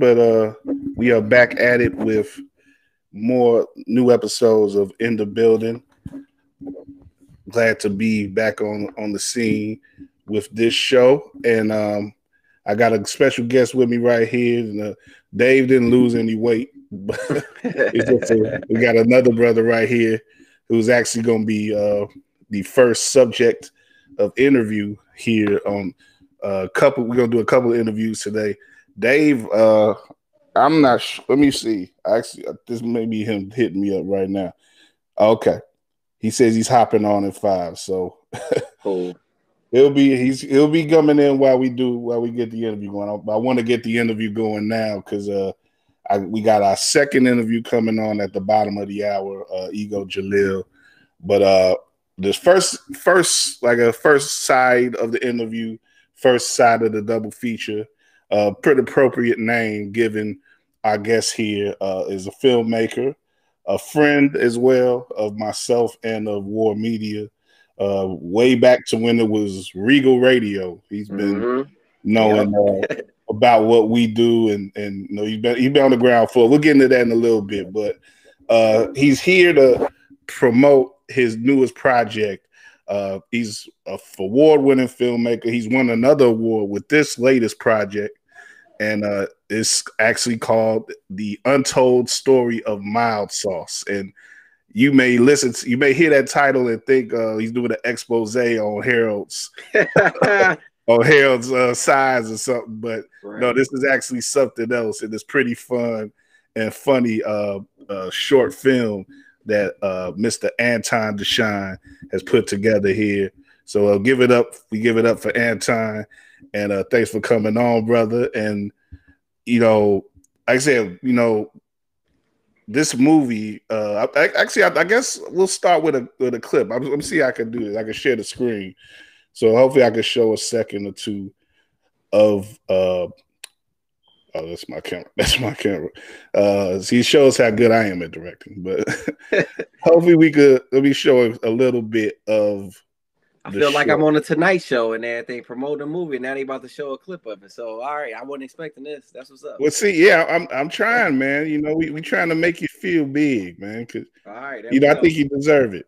but uh, we are back at it with more new episodes of In the Building. Glad to be back on on the scene with this show, and um, I got a special guest with me right here. And, uh, Dave didn't lose any weight, but a, we got another brother right here who's actually going to be uh, the first subject of interview here on a uh, couple. We're gonna do a couple of interviews today. Dave, uh, I'm not sure. Let me see. Actually, uh, this may be him hitting me up right now. Okay. He says he's hopping on at five. So cool. he'll be he's he'll be coming in while we do while we get the interview going. I, I want to get the interview going now because uh I, we got our second interview coming on at the bottom of the hour, uh Ego Jalil. But uh this first first like a first side of the interview, first side of the double feature uh, pretty appropriate name given our guest here uh, is a filmmaker, a friend as well of myself and of War Media. Uh, way back to when it was Regal Radio, he's been mm-hmm. knowing uh, about what we do, and and you know he's been he's been on the ground floor. We'll get into that in a little bit, but uh, he's here to promote his newest project. Uh, he's a award-winning filmmaker. He's won another award with this latest project and uh, it's actually called "The Untold Story of Mild Sauce." And you may listen, to, you may hear that title and think uh, he's doing an expose on Harold's on Harold's uh, size or something, but right. no, this is actually something else, and it's pretty fun and funny uh, uh short film that uh, Mr. Anton Deshawn has put together here. So uh, give it up. We give it up for Anton. And uh, thanks for coming on, brother. And you know, like I said, you know, this movie. Uh, I, actually, I, I, guess we'll start with a with a clip. I'm, let me see I can do it. I can share the screen, so hopefully I can show a second or two of. Uh, oh, that's my camera. That's my camera. Uh, he shows how good I am at directing, but hopefully we could let me show a little bit of I feel like I'm on a Tonight Show and everything promoting a movie. And now they about to show a clip of it. So all right, I wasn't expecting this. That's what's up. Well, see, yeah, I'm I'm trying, man. You know, we we trying to make you feel big, man. Cause all right, you know. I think you deserve it.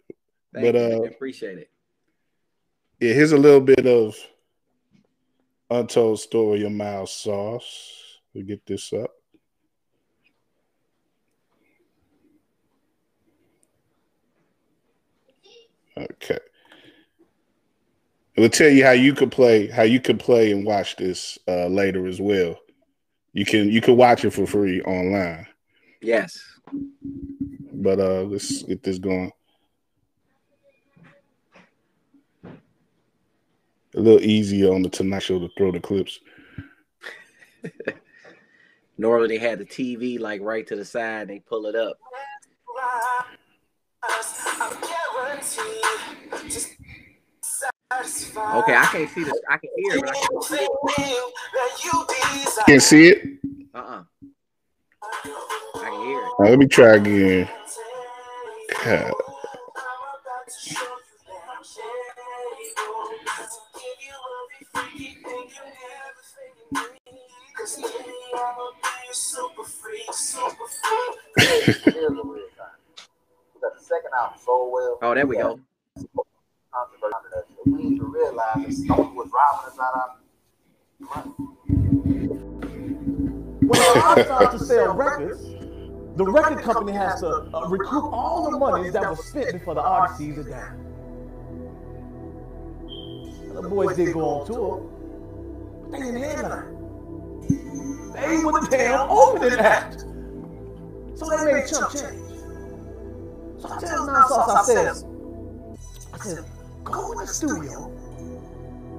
Thank but you, uh, appreciate it. Yeah, here's a little bit of untold story of Mild Sauce. We get this up. Okay. It will tell you how you could play, how you could play and watch this uh, later as well. You can you can watch it for free online. Yes. But uh let's get this going. A little easier on the Tonight Show to throw the clips. Normally they had the TV like right to the side, and they pull it up. Okay, I can't see this. I can hear, but I can't see it. Can't see it? Uh-uh. I can hear it. Right, let me try again. God. oh, there we go we need to realize that Stone was robbing us out of When an artist starts to sell records, the record company has to uh, recoup all the money that was spent before the artist sees it down. The boys did go on tour, but they didn't headline. They were the damn opening act. So they made chump change. So I tell Nas Sauce, I said, I said, go in the studio,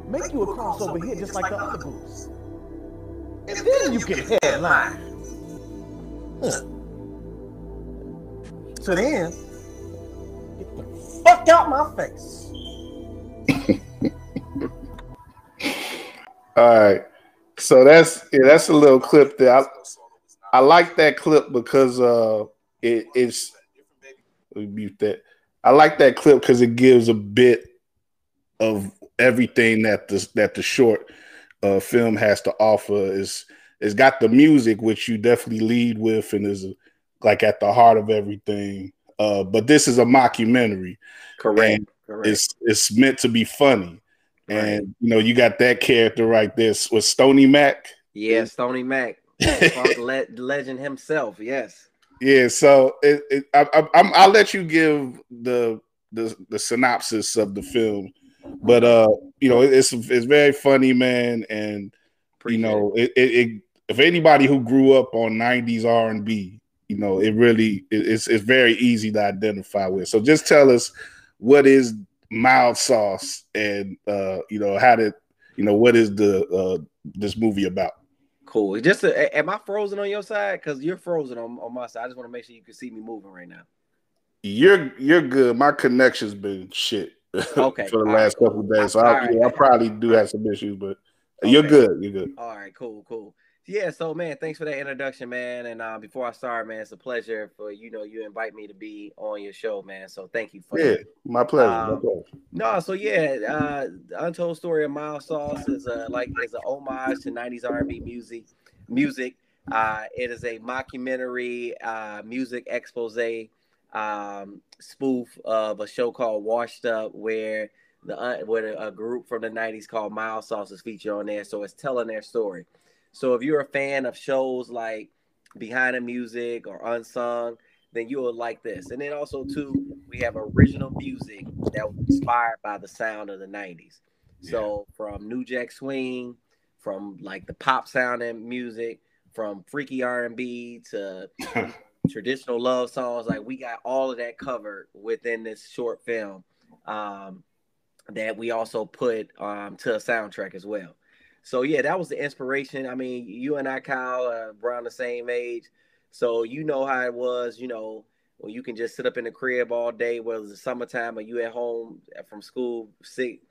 make you a crossover hit just like the other groups. And then you can headline. Huh. So then, get the fuck out my face. All right. So that's yeah, that's a little clip that I I like that clip because uh it, it's mute that. I like that clip because it gives a bit of everything that the that the short uh, film has to offer. Is it's got the music, which you definitely lead with, and is like at the heart of everything. Uh, but this is a mockumentary. Correct. Correct. It's it's meant to be funny. Right. And you know, you got that character right there with Stony Mac. Yeah, Stony Mac, le- legend himself. Yes. Yeah, so it, it, I, I, will let you give the, the the synopsis of the film, but uh, you know, it's it's very funny, man, and Appreciate you know, it, it, if anybody who grew up on '90s R and B, you know, it really it's it's very easy to identify with. So just tell us what is mild sauce, and uh, you know, how did you know what is the uh this movie about? Cool. Just a, am I frozen on your side? Because you're frozen on, on my side. I just want to make sure you can see me moving right now. You're you're good. My connection's been shit. Okay. for the All last right, couple days, so I, right. yeah, I, probably do have some issues, but okay. you're good. You're good. All right. Cool. Cool. Yeah, so man, thanks for that introduction, man. And uh, before I start, man, it's a pleasure for you know you invite me to be on your show, man. So thank you for yeah, that. my pleasure. Um, my pleasure. No, so yeah, uh, Untold Story of Mild Sauce is a, like is an homage to '90s R&B music. Music. Uh, it is a mockumentary uh, music expose um, spoof of a show called Washed Up, where the uh, where a group from the '90s called Mild Sauce is featured on there. So it's telling their story. So if you're a fan of shows like Behind the Music or Unsung, then you will like this. And then also too, we have original music that was inspired by the sound of the 90s. Yeah. So from New Jack Swing, from like the pop sounding music, from freaky R&B to traditional love songs, like we got all of that covered within this short film. Um, that we also put um, to a soundtrack as well. So yeah, that was the inspiration. I mean, you and I, Kyle, are around the same age, so you know how it was. You know, when you can just sit up in the crib all day, whether it's summertime or you at home from school sick,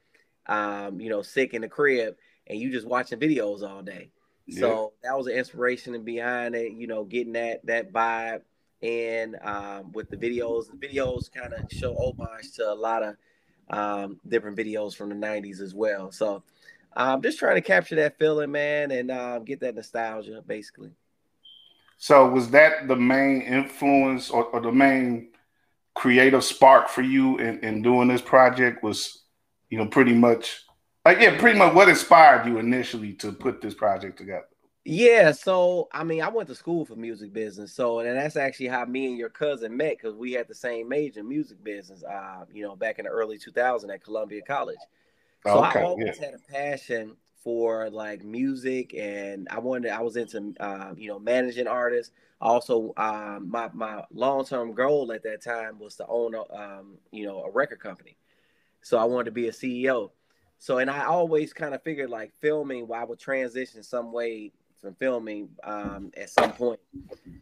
um, you know, sick in the crib, and you just watching videos all day. Yeah. So that was the inspiration behind it. You know, getting that that vibe, and um, with the videos, the videos kind of show homage to a lot of um, different videos from the '90s as well. So I'm just trying to capture that feeling, man, and um, get that nostalgia, basically. So, was that the main influence or, or the main creative spark for you in, in doing this project? Was you know pretty much like yeah, pretty much what inspired you initially to put this project together? Yeah, so I mean, I went to school for music business, so and that's actually how me and your cousin met because we had the same major, music business. Uh, you know, back in the early 2000 at Columbia College. So okay, I always yeah. had a passion for like music, and I wanted. I was into uh, you know managing artists. Also, um, my my long term goal at that time was to own a um, you know a record company. So I wanted to be a CEO. So and I always kind of figured like filming, well, I would transition some way from filming um, at some point.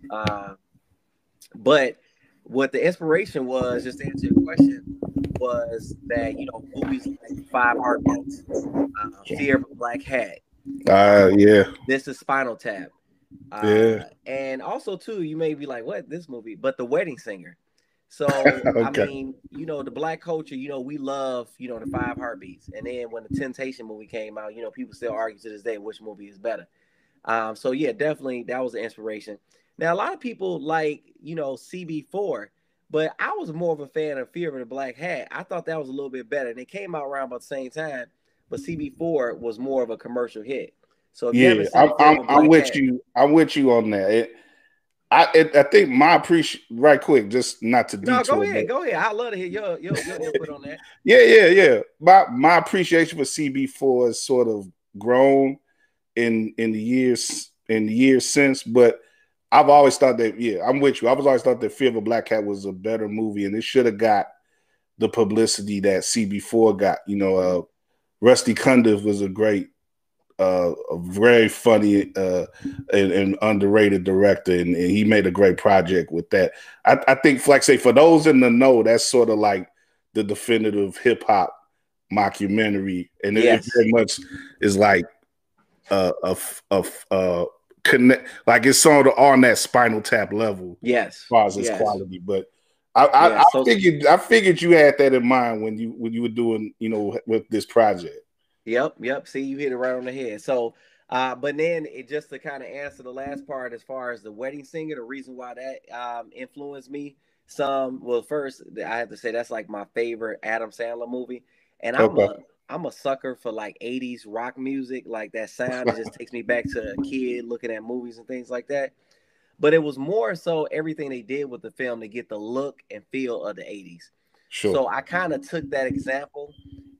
Uh, but what the inspiration was, just to answer your question, was that you know movies like Five Heartbeats, uh, Fear of a Black Hat. Uh, yeah. This is Spinal Tap. Uh, yeah. And also too, you may be like, "What this movie?" But The Wedding Singer. So okay. I mean, you know, the black culture, you know, we love, you know, the Five Heartbeats, and then when the Temptation movie came out, you know, people still argue to this day which movie is better. Um, so yeah, definitely that was an inspiration. Now a lot of people like, you know, CB4 but I was more of a fan of Fear of the Black Hat. I thought that was a little bit better. And it came out around about the same time, but CB4 was more of a commercial hit. So yeah, I'm, I'm, I'm with Hat, you. I'm with you on that. It, I it, I think my appreciation right quick, just not to no, go ahead, go ahead. I love to hear your your, your input on that. Yeah, yeah, yeah. My my appreciation for CB4 has sort of grown in in the years in the years since, but I've always thought that, yeah, I'm with you. I've always thought that Fear of a Black Hat was a better movie, and it should have got the publicity that CB4 got. You know, uh, Rusty Cundiff was a great, uh, a very funny uh, and, and underrated director, and, and, he made a great project with that. I, I think, Flex say, for those in the know, that's sort of like the definitive hip hop mockumentary, and yes. it very much is like a a, a, a connect, like it's sort of on that Spinal Tap level. Yes, as far as its yes. quality, but. I, I, yeah, I figured I figured you had that in mind when you when you were doing you know with this project. Yep, yep. See, you hit it right on the head. So, uh, but then it just to kind of answer the last part as far as the wedding singer, the reason why that um, influenced me some. Well, first I have to say that's like my favorite Adam Sandler movie, and I'm okay. a I'm a sucker for like 80s rock music, like that sound. It just takes me back to a kid looking at movies and things like that. But it was more so everything they did with the film to get the look and feel of the 80s. Sure. So I kind of took that example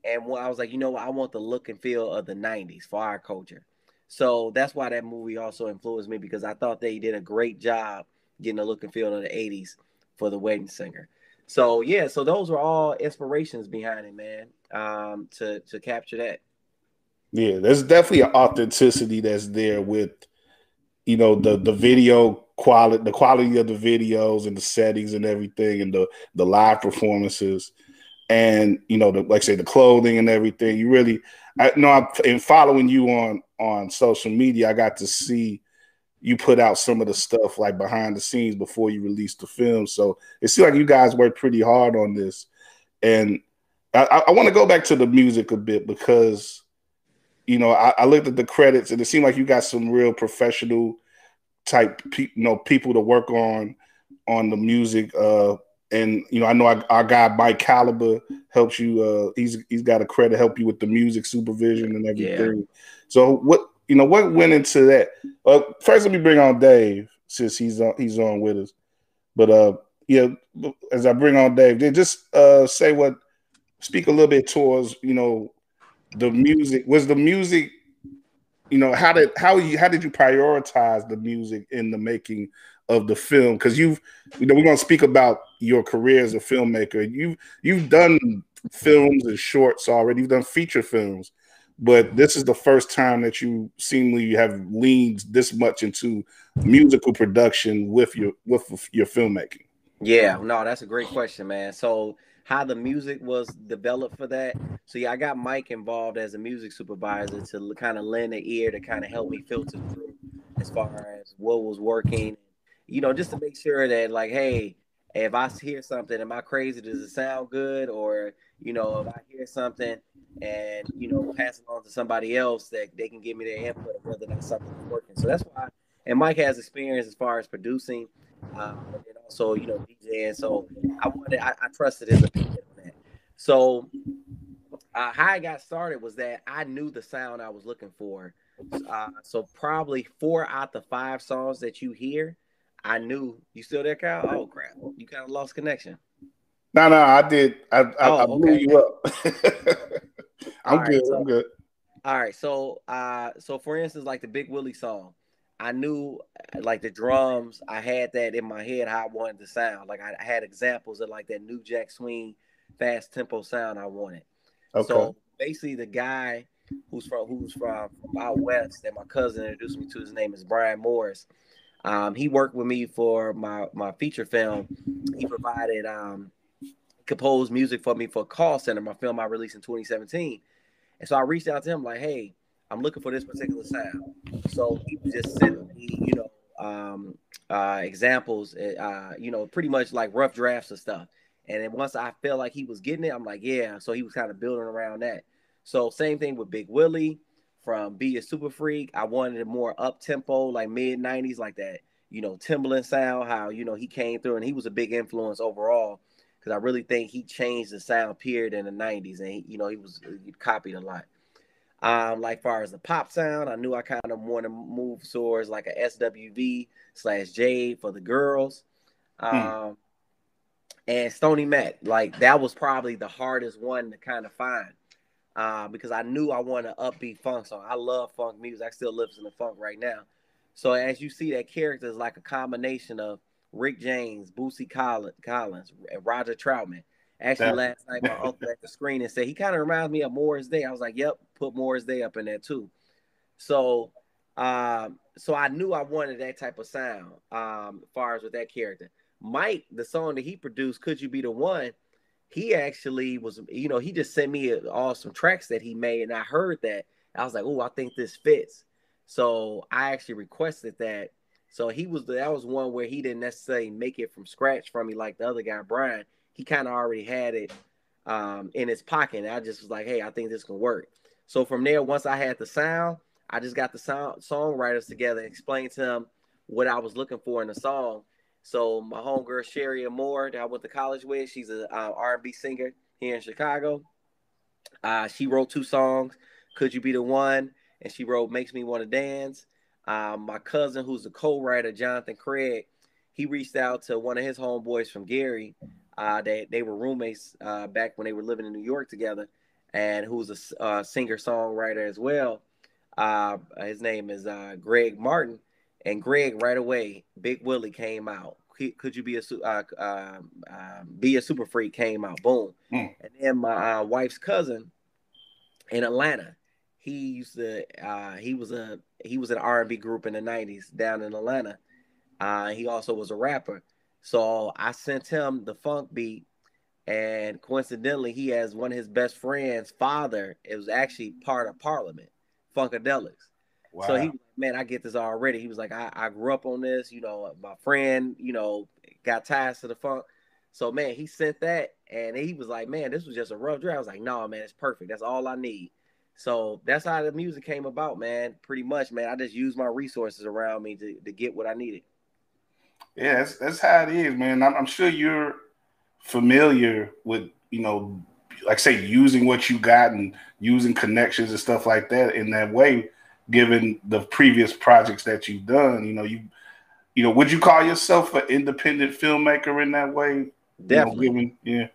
and I was like, you know what, I want the look and feel of the 90s for our culture. So that's why that movie also influenced me because I thought they did a great job getting the look and feel of the 80s for the wedding singer. So yeah, so those were all inspirations behind it, man. Um, to to capture that. Yeah, there's definitely an authenticity that's there with, you know, the the video quality, the quality of the videos and the settings and everything, and the the live performances, and you know, the like I say, the clothing and everything. You really, I know, I'm in following you on on social media, I got to see you put out some of the stuff like behind the scenes before you released the film. So it seems like you guys worked pretty hard on this. And I, I want to go back to the music a bit because, you know, I, I, looked at the credits and it seemed like you got some real professional type, you know, people to work on on the music. Uh, and you know, I know our, our guy Mike Caliber helps you. Uh, he's he's got a credit help you with the music supervision and everything. Yeah. So what you know, what went into that? Uh, first, let me bring on Dave since he's on he's on with us. But uh, yeah, as I bring on Dave, they just uh say what, speak a little bit towards you know, the music. Was the music, you know, how did how you how did you prioritize the music in the making of the film? Because you've, you know, we're gonna speak about your career as a filmmaker. You've you've done films and shorts already. You've done feature films but this is the first time that you seemingly have leaned this much into musical production with your with your filmmaking. Yeah, no, that's a great question, man. So how the music was developed for that. So yeah, I got Mike involved as a music supervisor to kind of lend an ear to kind of help me filter through as far as what was working, you know, just to make sure that like, hey, if I hear something, am I crazy? Does it sound good? Or you know, if I hear something and you know pass it on to somebody else that they can give me their input of whether that's something working. So that's why. And Mike has experience as far as producing, um, and also you know DJing. So I wanted, I, I trusted his opinion on that. So uh, how I got started was that I knew the sound I was looking for. Uh, so probably four out the five songs that you hear, I knew. You still there, Kyle? Oh crap! You kind of lost connection. No, no, I did. I, I, oh, I blew okay. you up. I'm good. So, I'm good. All right. So, uh, so for instance, like the Big Willie song, I knew like the drums. I had that in my head how I wanted to sound. Like I, had examples of like that New Jack Swing, fast tempo sound I wanted. Okay. So basically, the guy who's from who's from, from out west that my cousin introduced me to, his name is Brian Morris. Um, he worked with me for my my feature film. He provided um, composed music for me for Call Center, my film I released in 2017. And so I reached out to him like, hey, I'm looking for this particular sound. So he was just sending me, you know, um, uh, examples, uh, you know, pretty much like rough drafts of stuff. And then once I felt like he was getting it, I'm like, yeah. So he was kind of building around that. So same thing with Big Willie from Be a Super Freak. I wanted more up tempo, like mid 90s, like that, you know, Timbaland sound, how, you know, he came through and he was a big influence overall because I really think he changed the sound period in the '90s, and he, you know he was he copied a lot. Um, like far as the pop sound, I knew I kind of wanted to move towards like a SWV slash J for the girls. Hmm. Um, and Stony Mac, like that was probably the hardest one to kind of find. Uh, because I knew I wanted an upbeat funk song. I love funk music. I still listen to funk right now. So as you see, that character is like a combination of Rick James, Bootsy Collins, and Roger Troutman. Actually, last night my uncle at the screen and said he kind of reminds me of Morris Day. I was like, "Yep, put Morris Day up in there too." So, um, so I knew I wanted that type of sound. Um, as far as with that character, Mike, the song that he produced, "Could You Be the One," he actually was, you know, he just sent me all some tracks that he made, and I heard that. I was like, "Oh, I think this fits." So I actually requested that. So he was that was one where he didn't necessarily make it from scratch for me like the other guy, Brian he kind of already had it um, in his pocket. And I just was like, hey, I think this can work. So from there, once I had the sound, I just got the sound songwriters together explained to them what I was looking for in the song. So my homegirl Sherry Moore that I went to college with, she's a uh, R&B singer here in Chicago. Uh, she wrote two songs, "Could You Be the One," and she wrote "Makes Me Want to Dance." Um, my cousin, who's a co-writer, Jonathan Craig, he reached out to one of his homeboys from Gary uh, they they were roommates uh, back when they were living in New York together, and who's a uh, singer songwriter as well. Uh, his name is uh, Greg Martin, and Greg right away, Big Willie came out. Could you be a uh, um, be a super freak came out? Boom, mm. and then my wife's cousin in Atlanta. He used to he was a he was an R and B group in the '90s down in Atlanta. he also was a rapper so I sent him the funk beat, and coincidentally, he has one of his best friends' father. It was actually part of Parliament, Funkadelics. Wow. So he, man, I get this already. He was like, I, I grew up on this. You know, my friend, you know, got ties to the funk. So man, he sent that, and he was like, man, this was just a rough draft. I was like, no, man, it's perfect. That's all I need. So that's how the music came about, man. Pretty much, man. I just used my resources around me to, to get what I needed. Yeah, that's, that's how it is, man. I'm, I'm sure you're familiar with, you know, like say using what you got and using connections and stuff like that in that way, given the previous projects that you've done. You know, you you know, would you call yourself an independent filmmaker in that way? Definitely. You know, given, yeah.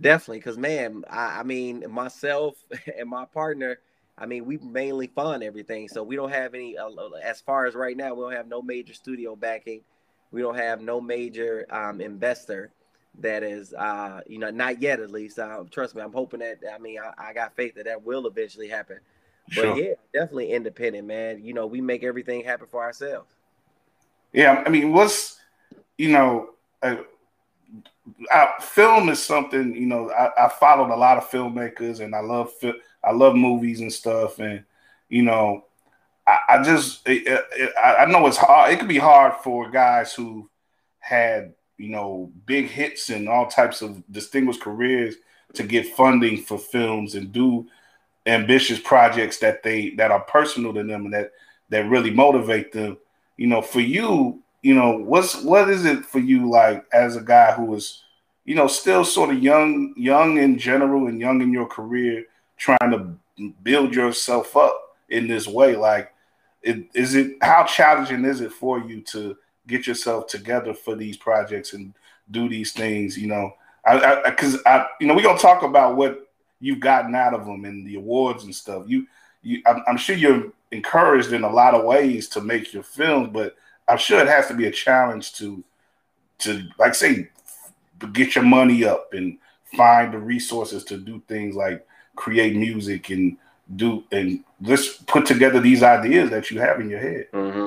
Definitely, because man, I, I mean, myself and my partner, I mean, we mainly fund everything, so we don't have any. Uh, as far as right now, we don't have no major studio backing. We don't have no major um, investor that is, uh, you know, not yet at least. Uh, trust me, I'm hoping that. I mean, I, I, got faith that that will eventually happen. But sure. yeah, definitely independent, man. You know, we make everything happen for ourselves. Yeah, I mean, what's you know, uh, film is something. You know, I, I followed a lot of filmmakers, and I love I love movies and stuff, and you know, I, I just it, it, I know it's hard. It could be hard for guys who had you know big hits and all types of distinguished careers to get funding for films and do ambitious projects that they that are personal to them and that that really motivate them. You know, for you, you know, what's what is it for you like as a guy who is, you know, still sort of young, young in general and young in your career, trying to build yourself up in this way? Like, it, is it how challenging is it for you to get yourself together for these projects and do these things? You know, I because I, I, you know we're gonna talk about what you've gotten out of them and the awards and stuff. You, you, I'm, I'm sure you're encouraged in a lot of ways to make your films, but I'm sure it has to be a challenge to, to like say, get your money up and find the resources to do things like create music and do and just put together these ideas that you have in your head. Mm-hmm.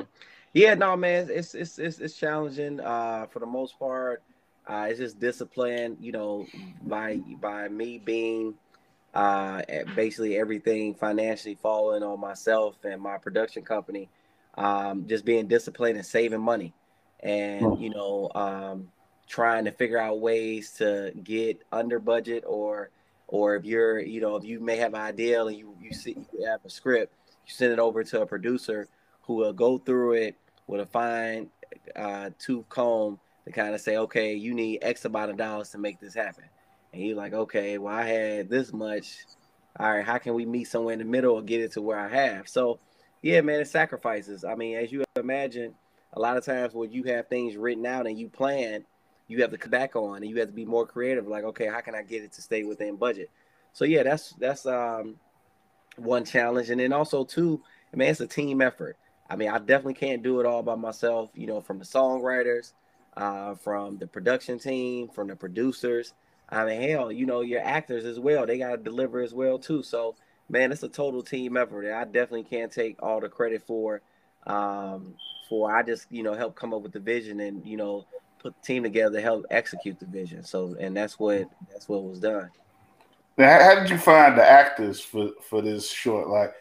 Yeah, no, man, it's it's it's, it's challenging uh, for the most part. Uh, it's just discipline, you know, by by me being uh, basically everything financially falling on myself and my production company. Um, just being disciplined and saving money, and you know, um, trying to figure out ways to get under budget or or if you're, you know, if you may have an idea and you you see you have a script, you send it over to a producer who will go through it with a fine uh, tooth comb to kind of say, okay, you need X amount of dollars to make this happen. And you're like, okay, well, I had this much. All right, how can we meet somewhere in the middle or get it to where I have? So, yeah, man, it's sacrifices. I mean, as you imagine, a lot of times when you have things written out and you plan, you have to come back on and you have to be more creative like okay how can i get it to stay within budget so yeah that's that's um one challenge and then also two I mean it's a team effort i mean i definitely can't do it all by myself you know from the songwriters uh, from the production team from the producers I mean, hell, you know, your actors as well. They got to deliver as well too. So, man, it's a total team effort. I definitely can't take all the credit for. Um, for I just you know help come up with the vision and you know put the team together to help execute the vision. So, and that's what that's what was done. Now, how did you find the actors for for this short? Like,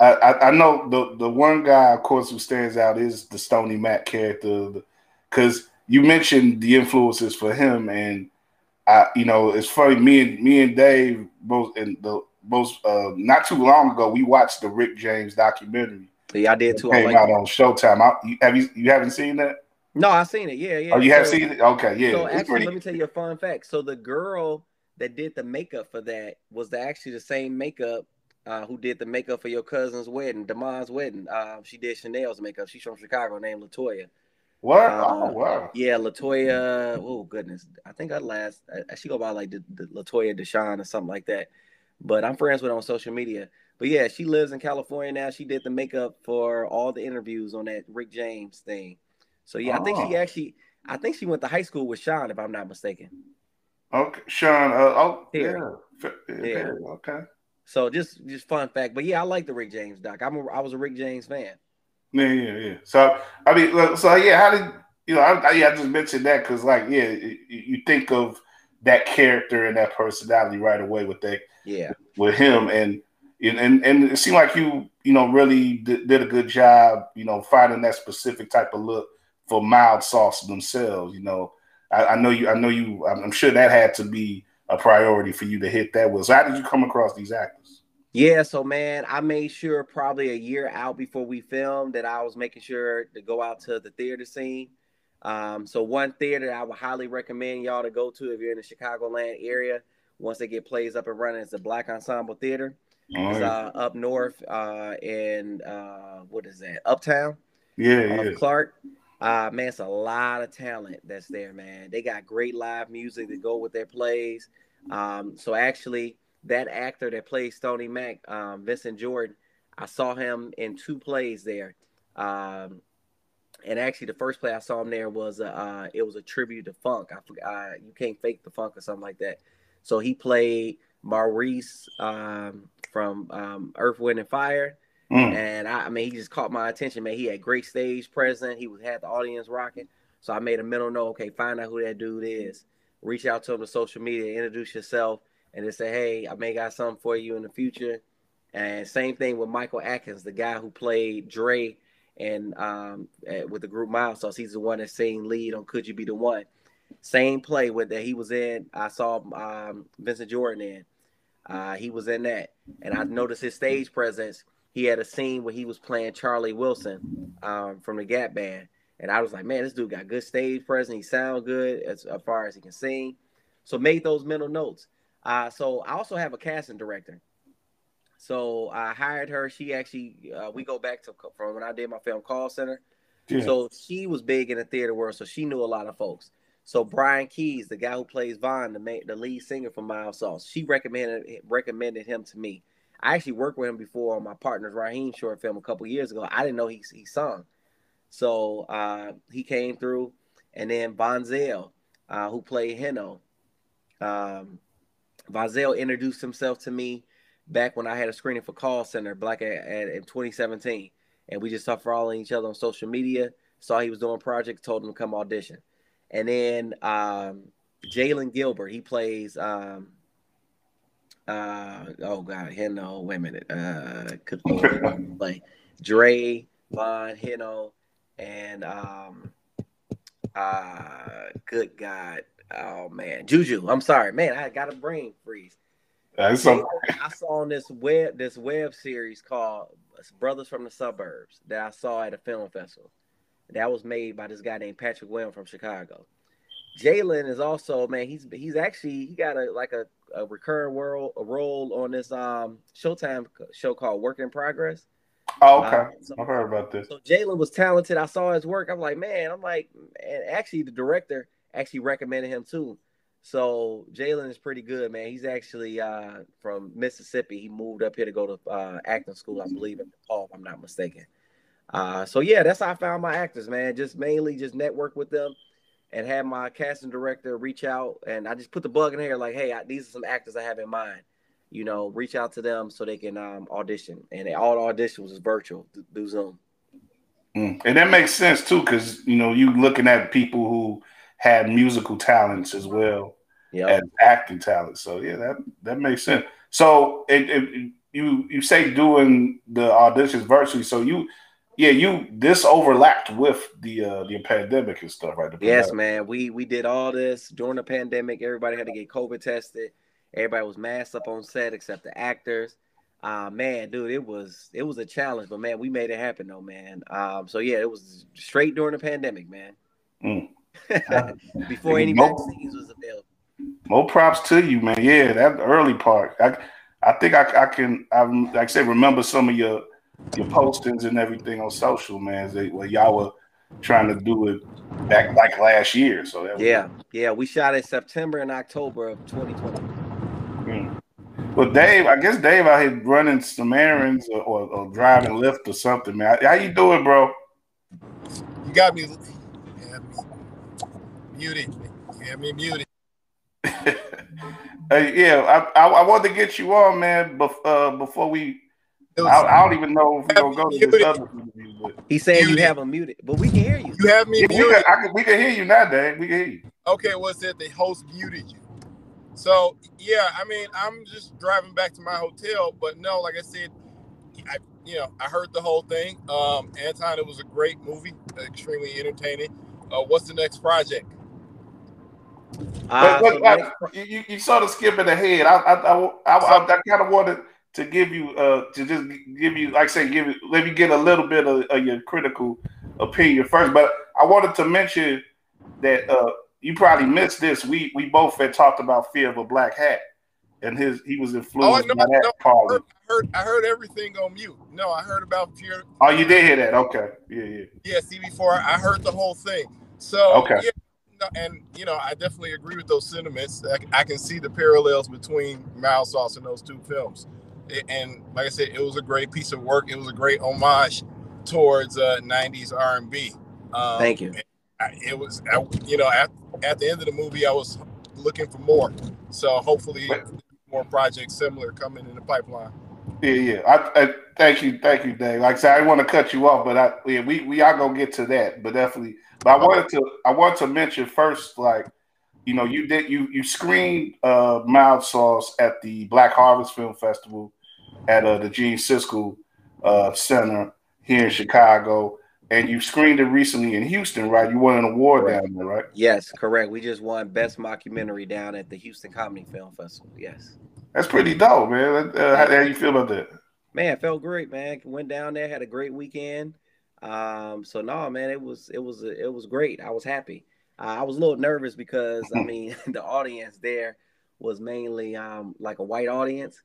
I, I, I know the the one guy, of course, who stands out is the Stony Mac character, because you mentioned the influences for him, and I, you know, it's funny. Me and me and Dave both and the most uh, not too long ago, we watched the Rick James documentary. Yeah, I did too. Came like out on Showtime. I, you, have you you haven't seen that? No, I've seen it. Yeah, yeah. Oh, you so, have seen it? Okay, yeah. So actually, pretty... let me tell you a fun fact. So the girl that did the makeup for that was the, actually the same makeup uh, who did the makeup for your cousin's wedding, Damon's wedding. Uh, she did Chanel's makeup. She's from Chicago, named Latoya. What? Uh, oh wow. Yeah, Latoya. Oh goodness, I think I last. I, she go by like the, the Latoya Deshawn or something like that. But I'm friends with her on social media. But yeah, she lives in California now. She did the makeup for all the interviews on that Rick James thing. So yeah, oh. I think she oh. actually, I think she went to high school with Sean, if I'm not mistaken. Okay, Sean. Uh, oh, yeah. yeah. yeah. Okay. So just just fun fact, but yeah, I like the Rick James doc. I'm a, I was a Rick James fan. Yeah, yeah, yeah. So I mean, so yeah, how did you know? I, I, yeah, I just mentioned that because like, yeah, you think of that character and that personality right away with that. Yeah. With him and and and it seemed like you you know really did, did a good job you know finding that specific type of look for mild sauce themselves. You know, I, I know you. I know you. I'm, sure that had to be a priority for you to hit that was. So how did you come across these actors? Yeah, so man, I made sure probably a year out before we filmed that I was making sure to go out to the theater scene. Um, so one theater I would highly recommend y'all to go to if you're in the Chicagoland area. Once they get plays up and running, it's the Black Ensemble Theater. it's uh, up north uh, in uh, what is that? Uptown. Yeah, yeah. Clark. Uh man, it's a lot of talent that's there, man. They got great live music to go with their plays. Um, so actually, that actor that plays Stony Mac, um, Vincent Jordan, I saw him in two plays there. Um, and actually, the first play I saw him there was a, uh, it was a tribute to funk. I forgot uh, you can't fake the funk or something like that. So he played Maurice um, from um, Earth, Wind, and Fire. Mm. And I, I, mean, he just caught my attention, man. He had great stage presence. He was had the audience rocking. So I made a mental note. Okay, find out who that dude is. Reach out to him on social media, introduce yourself, and then say, "Hey, I may got something for you in the future." And same thing with Michael Atkins, the guy who played Dre and um, with the group Mild Sauce. He's the one that sang lead on "Could You Be the One." Same play with that he was in. I saw um, Vincent Jordan in. Uh, he was in that, and I noticed his stage presence he had a scene where he was playing Charlie Wilson um, from the Gap Band, and I was like, man, this dude got good stage presence. He sound good as, as far as he can sing. So made those mental notes. Uh, so I also have a casting director. So I hired her. She actually, uh, we go back to from when I did my film call center. Yeah. So she was big in the theater world, so she knew a lot of folks. So Brian Keys, the guy who plays Vaughn, the main, the lead singer from Mild Sauce, she recommended recommended him to me. I actually worked with him before on my partner's Raheem short film a couple years ago. I didn't know he he sung, so uh, he came through, and then Vonzel, uh, who played Heno, um, Vonzel introduced himself to me back when I had a screening for Call Center, Black at, at, in 2017, and we just started following each other on social media. Saw he was doing projects, told him to come audition, and then um, Jalen Gilbert, he plays um, uh oh god, Hino. wait a minute. Uh could like Dre, Von, Hino, and um uh good God. Oh man, Juju. I'm sorry, man. I got a brain freeze. That's so- I saw on this web this web series called Brothers from the Suburbs that I saw at a film festival. That was made by this guy named Patrick William from Chicago. Jalen is also man. He's he's actually he got a like a a recurring world a role on this um Showtime show called Work in Progress. Oh, okay. Uh, so, I've heard about this. So Jalen was talented. I saw his work. I'm like, man, I'm like, and actually the director actually recommended him too. So Jalen is pretty good, man. He's actually uh, from Mississippi. He moved up here to go to uh, acting school, I believe, in Paul, if I'm not mistaken. Uh, so yeah, that's how I found my actors, man. Just mainly just network with them and had my casting director reach out, and I just put the bug in here like, hey, I, these are some actors I have in mind. You know, reach out to them so they can um, audition, and all the auditions was virtual through Zoom. Mm. And that makes sense too, because you know you looking at people who had musical talents as well yep. as acting talents. So yeah, that that makes sense. So it, it, you you say doing the auditions virtually. So you yeah you this overlapped with the uh the pandemic and stuff, right? yes, man. We we did all this during the pandemic. Everybody had to get COVID tested. Everybody was masked up on set except the actors. Uh, man, dude, it was it was a challenge, but man, we made it happen though, man. Um, so yeah, it was straight during the pandemic, man. Mm. Before any more, vaccines was available. More props to you, man. Yeah, that early part. I I think I, I can I like I say remember some of your your postings and everything on social, man. They, well, y'all were trying to do it back like last year. So yeah, yeah, we shot in September and October of 2020. Mm. Well, Dave, I guess Dave out here running some errands or, or, or driving Lyft or something, man. How you doing, bro? You got me, you got me muted. You got me muted. uh, yeah, I, I, I wanted to get you on, man, bef- uh, before we. I, I, don't even know if we're gonna go to this other interview. But. He's saying muted. you have him muted, but we can hear you. You have me yeah, muted. We can, can, we can hear you now, Dave. We can hear you. Okay, what's well, it? The host muted you. So yeah, I mean, I'm just driving back to my hotel, but no, like I said, I you know I heard the whole thing. Um, Anton, it was a great movie, extremely entertaining. Uh, what's the next project? Uh, but, but so you, you sort of skipping ahead. I I I, I, I, I kind of wanted to give you uh to just give you like I say give you let me get a little bit of, of your critical opinion first, but I wanted to mention that uh you probably missed this. We we both had talked about Fear of a Black Hat, and his he was influenced oh, no, by that no. I heard, I heard, I heard everything on mute. No, I heard about Fear. Oh, you did hear that? Okay, yeah, yeah. Yeah, see, before I heard the whole thing. So okay. Yeah, no, and you know, I definitely agree with those sentiments. I, I can see the parallels between Mild Sauce and those two films. It, and like I said, it was a great piece of work. It was a great homage towards uh, '90s R&B. Um, Thank you. it was, I, you know, at, at the end of the movie, I was looking for more. So hopefully, more projects similar coming in the pipeline. Yeah, yeah. I, I, thank you, thank you, Dave. Like I said, I didn't want to cut you off, but I yeah, we we are gonna get to that. But definitely, but I wanted to I want to mention first, like you know, you did you you screened uh, Mild Sauce at the Black Harvest Film Festival at uh, the Gene Siskel uh, Center here in Chicago and you screened it recently in Houston, right? You won an award correct. down there, right? Yes, correct. We just won Best Mockumentary down at the Houston Comedy Film Festival. Yes, that's pretty dope, man. Uh, how, how you feel about that? Man, felt great, man. Went down there, had a great weekend. Um, so no, man, it was it was it was great. I was happy. Uh, I was a little nervous because I mean the audience there was mainly um like a white audience.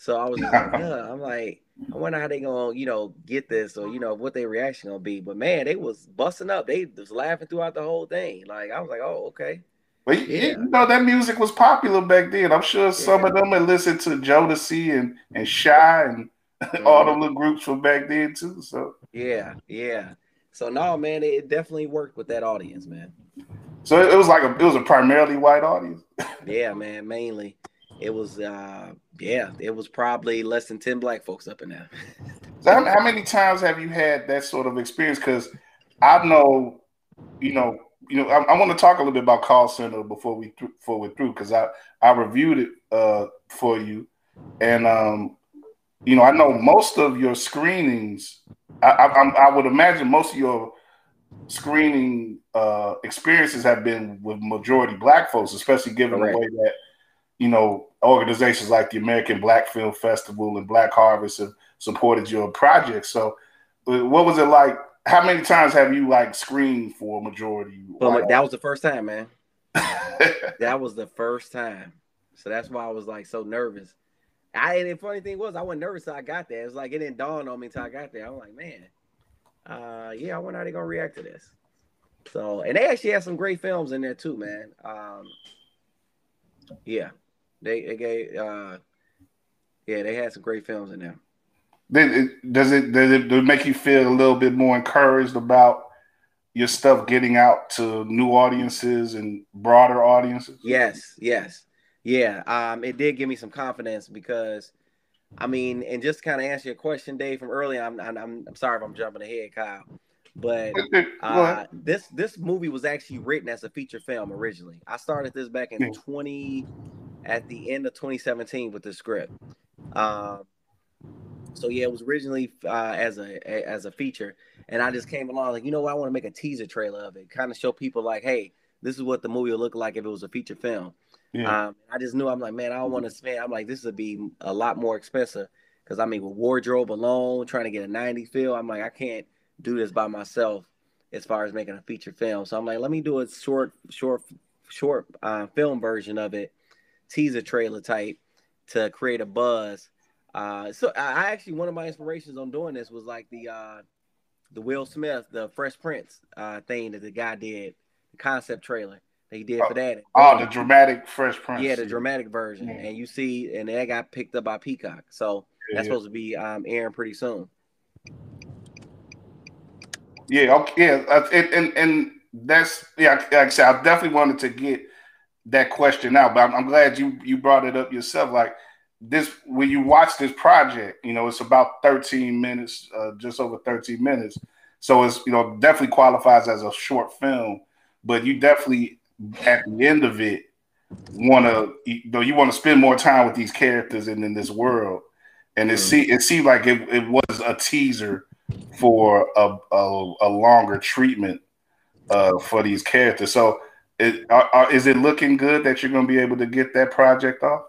So I was like, yeah, I'm like, I wonder how they gonna, you know, get this or you know what their reaction gonna be. But man, they was busting up. They was laughing throughout the whole thing. Like I was like, oh, okay. But yeah. you know that music was popular back then. I'm sure some yeah. of them had listened to Jodeci and and Shai and mm-hmm. all the little groups from back then too. So yeah, yeah. So no, man, it definitely worked with that audience, man. So it was like a it was a primarily white audience. yeah, man, mainly it was uh yeah it was probably less than 10 black folks up in there. So how, how many times have you had that sort of experience? Because i know you know you know i, I want to talk a little bit about call center before we th- before we're through because i i reviewed it uh for you. And um you know i know most of your screenings i i, I would imagine most of your screening uh experiences have been with majority black folks especially given Correct. the way that you know, organizations like the American Black Film Festival and Black Harvest have supported your project. So, uh, what was it like? How many times have you like screened for a majority? Well, that was the first time, man. that was the first time. So that's why I was like so nervous. I and the funny thing was I wasn't nervous until I got there. It was like it didn't dawn on me until I got there. I'm like, man, uh, yeah, I wonder how they're gonna react to this. So and they actually had some great films in there too, man. Um, yeah, they, they gave, uh, yeah, they had some great films in there. Does it, does it does it make you feel a little bit more encouraged about your stuff getting out to new audiences and broader audiences? Yes, yes, yeah. Um, it did give me some confidence because, I mean, and just kind of answer your question, Dave, from earlier. I'm, I'm, I'm sorry if I'm jumping ahead, Kyle, but uh, this this movie was actually written as a feature film originally. I started this back in 20 at the end of 2017 with the script. Um, so yeah, it was originally uh, as a, a, as a feature, and I just came along like, you know what, I want to make a teaser trailer of it, kind of show people like, hey, this is what the movie would look like if it was a feature film. Yeah. Um, I just knew I'm like, man, I don't want to spend. I'm like, this would be a lot more expensive because I mean, with wardrobe alone, trying to get a 90 feel, I'm like, I can't do this by myself as far as making a feature film. So I'm like, let me do a short, short, short uh, film version of it, teaser trailer type, to create a buzz uh, so I actually one of my inspirations on doing this was like the uh, the Will Smith, the Fresh Prince uh, thing that the guy did, the concept trailer that he did for that. Oh, the dramatic Fresh Prince. Yeah, the dramatic version, yeah. and you see, and that got picked up by Peacock, so yeah, that's supposed to be um, airing pretty soon. Yeah, okay, yeah, and, and and that's yeah. Like I said, I definitely wanted to get that question out, but I'm, I'm glad you you brought it up yourself. Like this when you watch this project, you know, it's about 13 minutes, uh, just over 13 minutes. So it's you know definitely qualifies as a short film, but you definitely at the end of it want to you know you want to spend more time with these characters and in this world. And it mm. see it seemed like it, it was a teaser for a, a, a longer treatment uh, for these characters. So, it, are, are, is it looking good that you're going to be able to get that project off?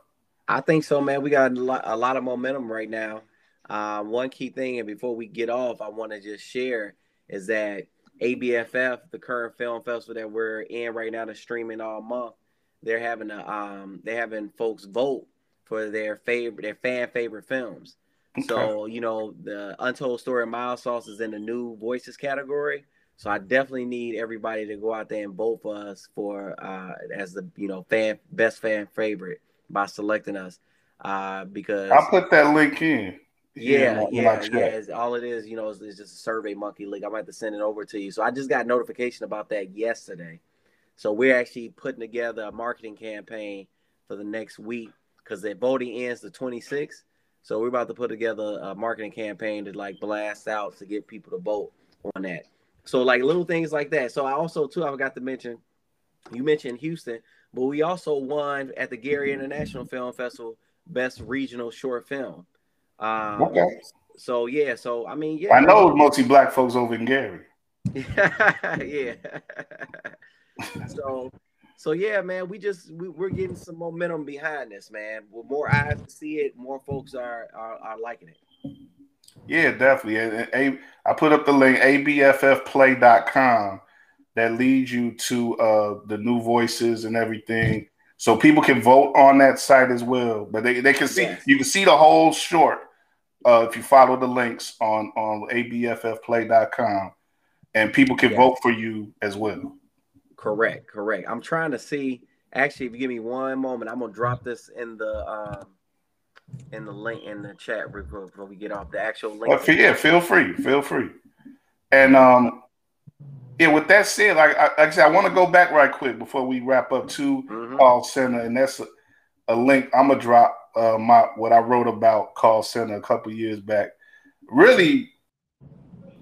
I think so, man. We got a lot, a lot of momentum right now. Uh, one key thing, and before we get off, I want to just share is that ABFF, the current film festival that we're in right now, that's streaming all month. They're having a, um, they're having folks vote for their favorite, their fan favorite films. Okay. So you know, the Untold Story of Mild Sauce is in the new voices category. So I definitely need everybody to go out there and vote for us for uh, as the you know fan best fan favorite by selecting us uh, because I'll put that link in. Yeah, yeah, yeah. yeah. all it is, you know, is, is just a Survey Monkey link. I might have to send it over to you. So I just got notification about that yesterday. So we're actually putting together a marketing campaign for the next week because the voting ends the 26th. So we're about to put together a marketing campaign to like blast out to get people to vote on that. So like little things like that. So I also too I forgot to mention, you mentioned Houston. But we also won at the Gary International Film Festival Best Regional Short Film. Um, okay. So yeah, so I mean, yeah. I know mostly black folks over in Gary. yeah. so, so yeah, man, we just we, are getting some momentum behind this, man. With more eyes to see it, more folks are are, are liking it. Yeah, definitely. And, and, I put up the link abffplay.com that leads you to uh, the new voices and everything. So people can vote on that site as well. But they, they can see yes. you can see the whole short uh, if you follow the links on on abffplay.com and people can yes. vote for you as well. Correct, correct. I'm trying to see actually if you give me one moment, I'm gonna drop this in the um in the link in the chat before we get off the actual link. Uh, yeah, feel free, feel free. And um yeah, with that said, like, I, like I said, I want to go back right quick before we wrap up to mm-hmm. call center, and that's a, a link. I'm gonna drop uh, my what I wrote about call center a couple years back. Really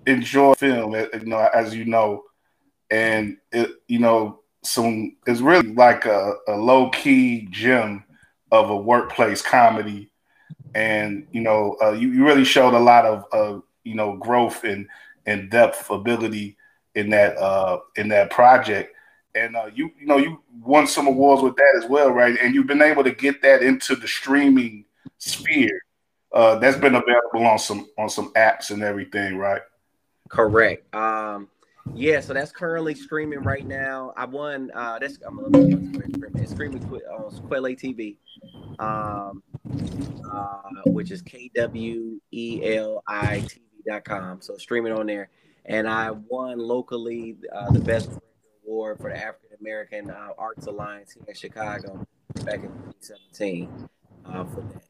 enjoy film, eh, you know, as you know, and it, you know, some it's really like a, a low key gem of a workplace comedy, and you know, uh, you, you really showed a lot of uh, you know growth and and depth ability in that uh, in that project. And uh, you you know you won some awards with that as well, right? And you've been able to get that into the streaming sphere. Uh, that's been available on some on some apps and everything, right? Correct. Um, yeah, so that's currently streaming right now. I won. Uh, that's I'm it's streaming on Kweli TV, um, uh, which is K W E L I T V.com. So streaming on there and I won locally uh, the best award for the African American uh, Arts Alliance here in Chicago back in 2017 uh, for that.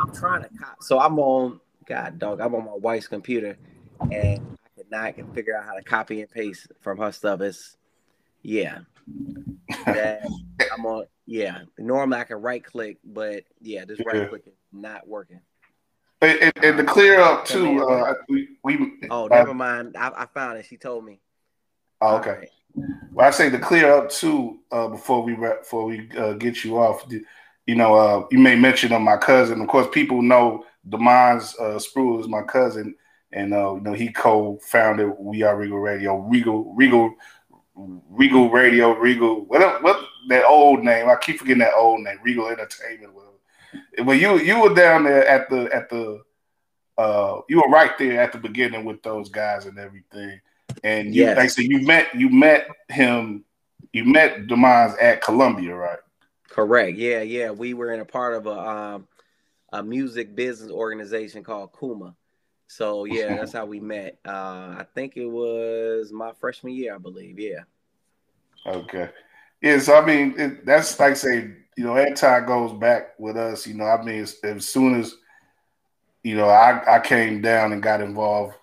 I'm trying to cop, so I'm on God dog. I'm on my wife's computer, and I cannot figure out how to copy and paste from her stuff. It's yeah. That I'm on yeah. Normally I can right click, but yeah, this right click is not working. And, and, to clear up too, uh, we, we oh never mind. I, I, found it. She told me. Oh, okay. Right. Well, I say to clear up too uh, before we before we uh, get you off. You know, uh, you may mention of my cousin. Of course, people know Demons uh, Spruill is my cousin, and uh, you know he co-founded We Are Regal Radio, Regal, Regal, Regal Radio, Regal. What what that old name? I keep forgetting that old name. Regal Entertainment. Whatever. But you you were down there at the at the uh, you were right there at the beginning with those guys and everything. And you, yes. like I said, you met you met him, you met Demons at Columbia, right? Correct. Yeah, yeah. We were in a part of a um, a music business organization called Kuma. So yeah, that's how we met. Uh, I think it was my freshman year, I believe. Yeah. Okay. Yeah. So I mean, it, that's like I say, you know, anti goes back with us. You know, I mean, as, as soon as you know, I I came down and got involved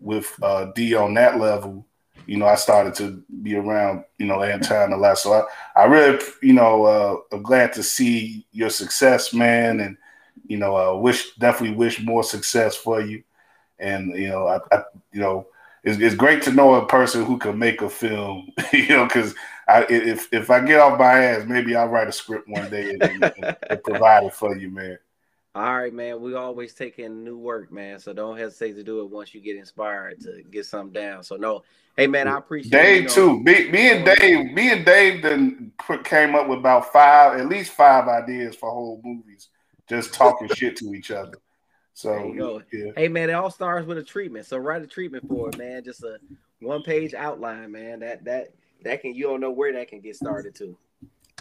with uh, D on that level, you know, I started to be around, you know, Anton a lot. So I, I really, you know, uh, I'm glad to see your success, man, and you know, uh, wish definitely wish more success for you. And you know, I, I you know, it's, it's great to know a person who can make a film, you know, because I if if I get off my ass, maybe I'll write a script one day and, and, and provide it for you, man. All right, man. We always take in new work, man. So don't hesitate to do it once you get inspired to get something down. So no, hey man, I appreciate Dave you know, too. Me, me and Dave, me and Dave then came up with about five, at least five ideas for whole movies, just talking shit to each other. So yeah. Hey man, it all starts with a treatment. So write a treatment for it, man. Just a one page outline, man. That that that can you don't know where that can get started to.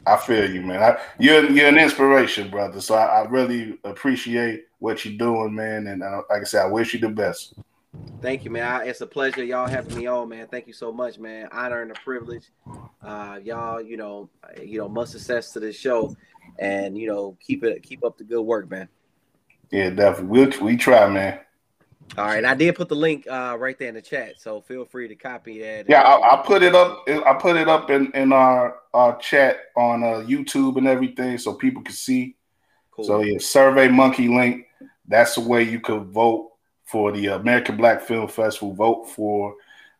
I feel you, man. I, you're you're an inspiration, brother. So I, I, really appreciate what you're doing, man. And uh, like I said, I wish you the best. Thank you, man. I, it's a pleasure y'all having me on, man. Thank you so much, man. Honor and a privilege. Uh, y'all, you know, you know, much success to this show, and you know, keep it keep up the good work, man. Yeah, definitely. We'll we try, man. All right, I did put the link uh, right there in the chat, so feel free to copy that. Yeah, I, I put it up. I put it up in in our our chat on uh, YouTube and everything, so people can see. Cool. So yeah, Survey Monkey link. That's the way you could vote for the American Black Film Festival. Vote for